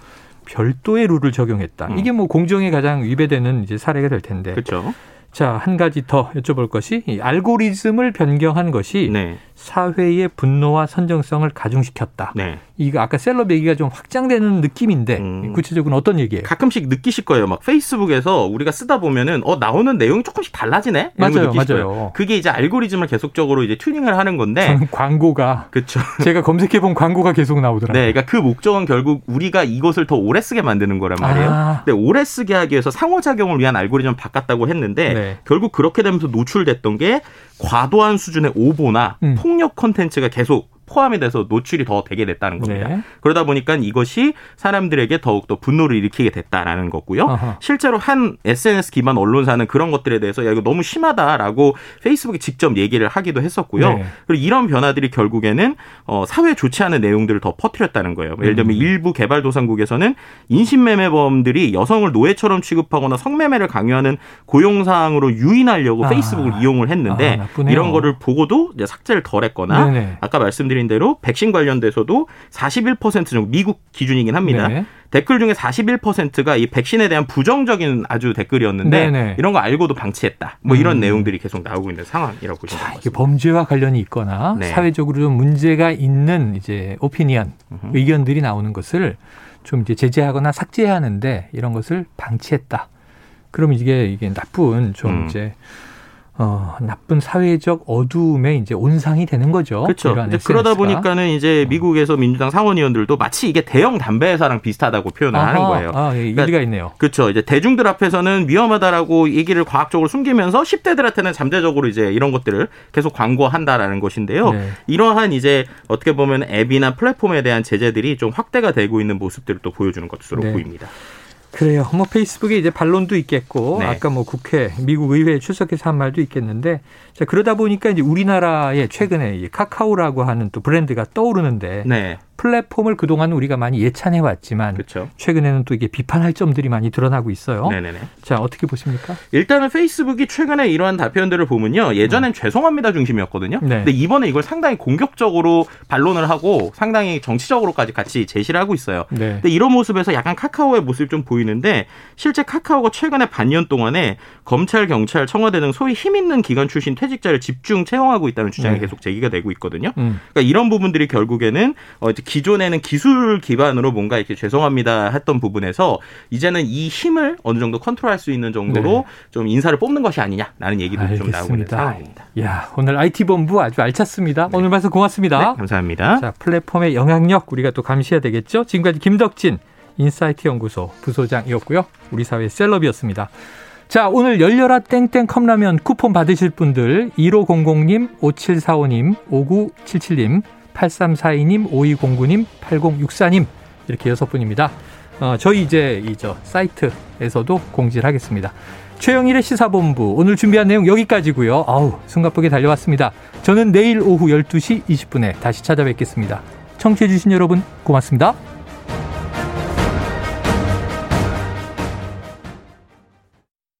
C: 별도의 룰을 적용했다. 음. 이게 뭐 공정에 가장 위배되는 이제 사례가 될 텐데.
L: 그렇죠.
C: 자, 한 가지 더 여쭤볼 것이 이 알고리즘을 변경한 것이 네. 사회의 분노와 선정성을 가중시켰다. 네. 이거 아까 셀럽 얘기가 좀 확장되는 느낌인데 음. 구체적으로 어떤 얘기예요?
L: 가끔씩 느끼실 거예요. 막 페이스북에서 우리가 쓰다 보면은 어 나오는 내용이 조금씩 달라지네.
C: 맞아요, 맞아요.
L: 그게 이제 알고리즘을 계속적으로 이제 튜닝을 하는 건데.
C: 광고가 그렇죠. 제가 검색해 본 광고가 계속 나오더라고요.
L: 네, 그러니까 그 목적은 결국 우리가 이것을 더 오래 쓰게 만드는 거란 말이에요. 아. 근데 오래 쓰게 하기 위해서 상호작용을 위한 알고리즘을 바꿨다고 했는데 네. 결국 그렇게 되면서 노출됐던 게 과도한 수준의 오보나 음. 폭력 콘텐츠가 계속 포함이 돼서 노출이 더 되게 됐다는 겁니다. 네. 그러다 보니까 이것이 사람들에게 더욱더 분노를 일으키게 됐다라는 거고요. 어허. 실제로 한 SNS 기반 언론사는 그런 것들에 대해서 야 이거 너무 심하다라고 페이스북에 직접 얘기를 하기도 했었고요. 네. 그리고 이런 변화들이 결국에는 어, 사회 좋지 않은 내용들을 더 퍼뜨렸다는 거예요. 예를 들면 음. 일부 개발도상국에서는 인신매매범들이 여성을 노예처럼 취급하거나 성매매를 강요하는 고용사항으로 유인하려고 아. 페이스북을 이용을 했는데 아, 이런 거를 보고도 삭제를 덜했거나 네네. 아까 말씀드린 말씀드린 대로 백신 관련돼서도 41% 정도 미국 기준이긴 합니다. 네. 댓글 중에 41%가 이 백신에 대한 부정적인 아주 댓글이었는데 네네. 이런 거 알고도 방치했다. 뭐 이런 음. 내용들이 계속 나오고 있는 상황이라고 보시면 됩니다. 이게
C: 범죄와 관련이 있거나 네. 사회적으로 좀 문제가 있는 이제 오피니언 으흠. 의견들이 나오는 것을 좀 이제 제재하거나 삭제해야 하는데 이런 것을 방치했다. 그럼 이게 이게 나쁜 좀 음. 이제 어, 나쁜 사회적 어두움에 이제 온상이 되는 거죠.
L: 그렇죠. 그러다 보니까는 이제 어. 미국에서 민주당 상원의원들도 마치 이게 대형 담배 회사랑 비슷하다고 표현을 아하, 하는 거예요.
C: 아, 예, 그러니까, 있네요.
L: 그렇죠. 이제 대중들 앞에서는 위험하다라고 얘기를 과학적으로 숨기면서 10대들한테는 잠재적으로 이제 이런 것들을 계속 광고한다라는 것인데요. 네. 이러한 이제 어떻게 보면 앱이나 플랫폼에 대한 제재들이 좀 확대가 되고 있는 모습들을 또 보여주는 것으로 네. 보입니다.
C: 그래요. 뭐 페이스북에 이제 반론도 있겠고 네. 아까 뭐 국회, 미국 의회에 출석해서 한 말도 있겠는데 자 그러다 보니까 이제 우리나라에 최근에 카카오라고 하는 또 브랜드가 떠오르는데 네. 플랫폼을 그동안 우리가 많이 예찬해 왔지만 그렇죠. 최근에는 또 이게 비판할 점들이 많이 드러나고 있어요. 네네네. 자 어떻게 보십니까?
L: 일단은 페이스북이 최근에 이러한 답변들을 보면요. 예전엔 음. 죄송합니다 중심이었거든요. 네. 근데 이번에 이걸 상당히 공격적으로 반론을 하고 상당히 정치적으로까지 같이 제시를 하고 있어요. 네. 근데 이런 모습에서 약간 카카오의 모습이 좀 보이는데 실제 카카오가 최근에 반년 동안에 검찰, 경찰, 청와대 등 소위 힘 있는 기관 출신 퇴 직자를 집중 채용하고 있다는 주장이 네. 계속 제기가 되고 있거든요. 음. 그러니까 이런 부분들이 결국에는 어, 기존에는 기술 기반으로 뭔가 이렇게 죄송합니다 했던 부분에서 이제는 이 힘을 어느 정도 컨트롤할 수 있는 정도로 네. 좀 인사를 뽑는 것이 아니냐라는 얘기도 알겠습니다. 좀 나오고 있는 상황입니다.
C: 야 오늘 IT 본부 아주 알찼습니다. 네. 오늘 말씀 고맙습니다. 네,
L: 감사합니다.
C: 자 플랫폼의 영향력 우리가 또 감시해야 되겠죠. 지금까지 김덕진 인사이트 연구소 부소장이었고요. 우리 사회 셀럽이었습니다. 자, 오늘 열려라 땡땡 컵라면 쿠폰 받으실 분들 1500님, 5745님, 5977님, 8342님, 5209님, 8064님 이렇게 여섯 분입니다. 어, 저희 이제 이저 사이트에서도 공지를 하겠습니다. 최영일의 시사본부 오늘 준비한 내용 여기까지고요. 아우 숨가쁘게 달려왔습니다. 저는 내일 오후 12시 20분에 다시 찾아뵙겠습니다. 청취해주신 여러분 고맙습니다.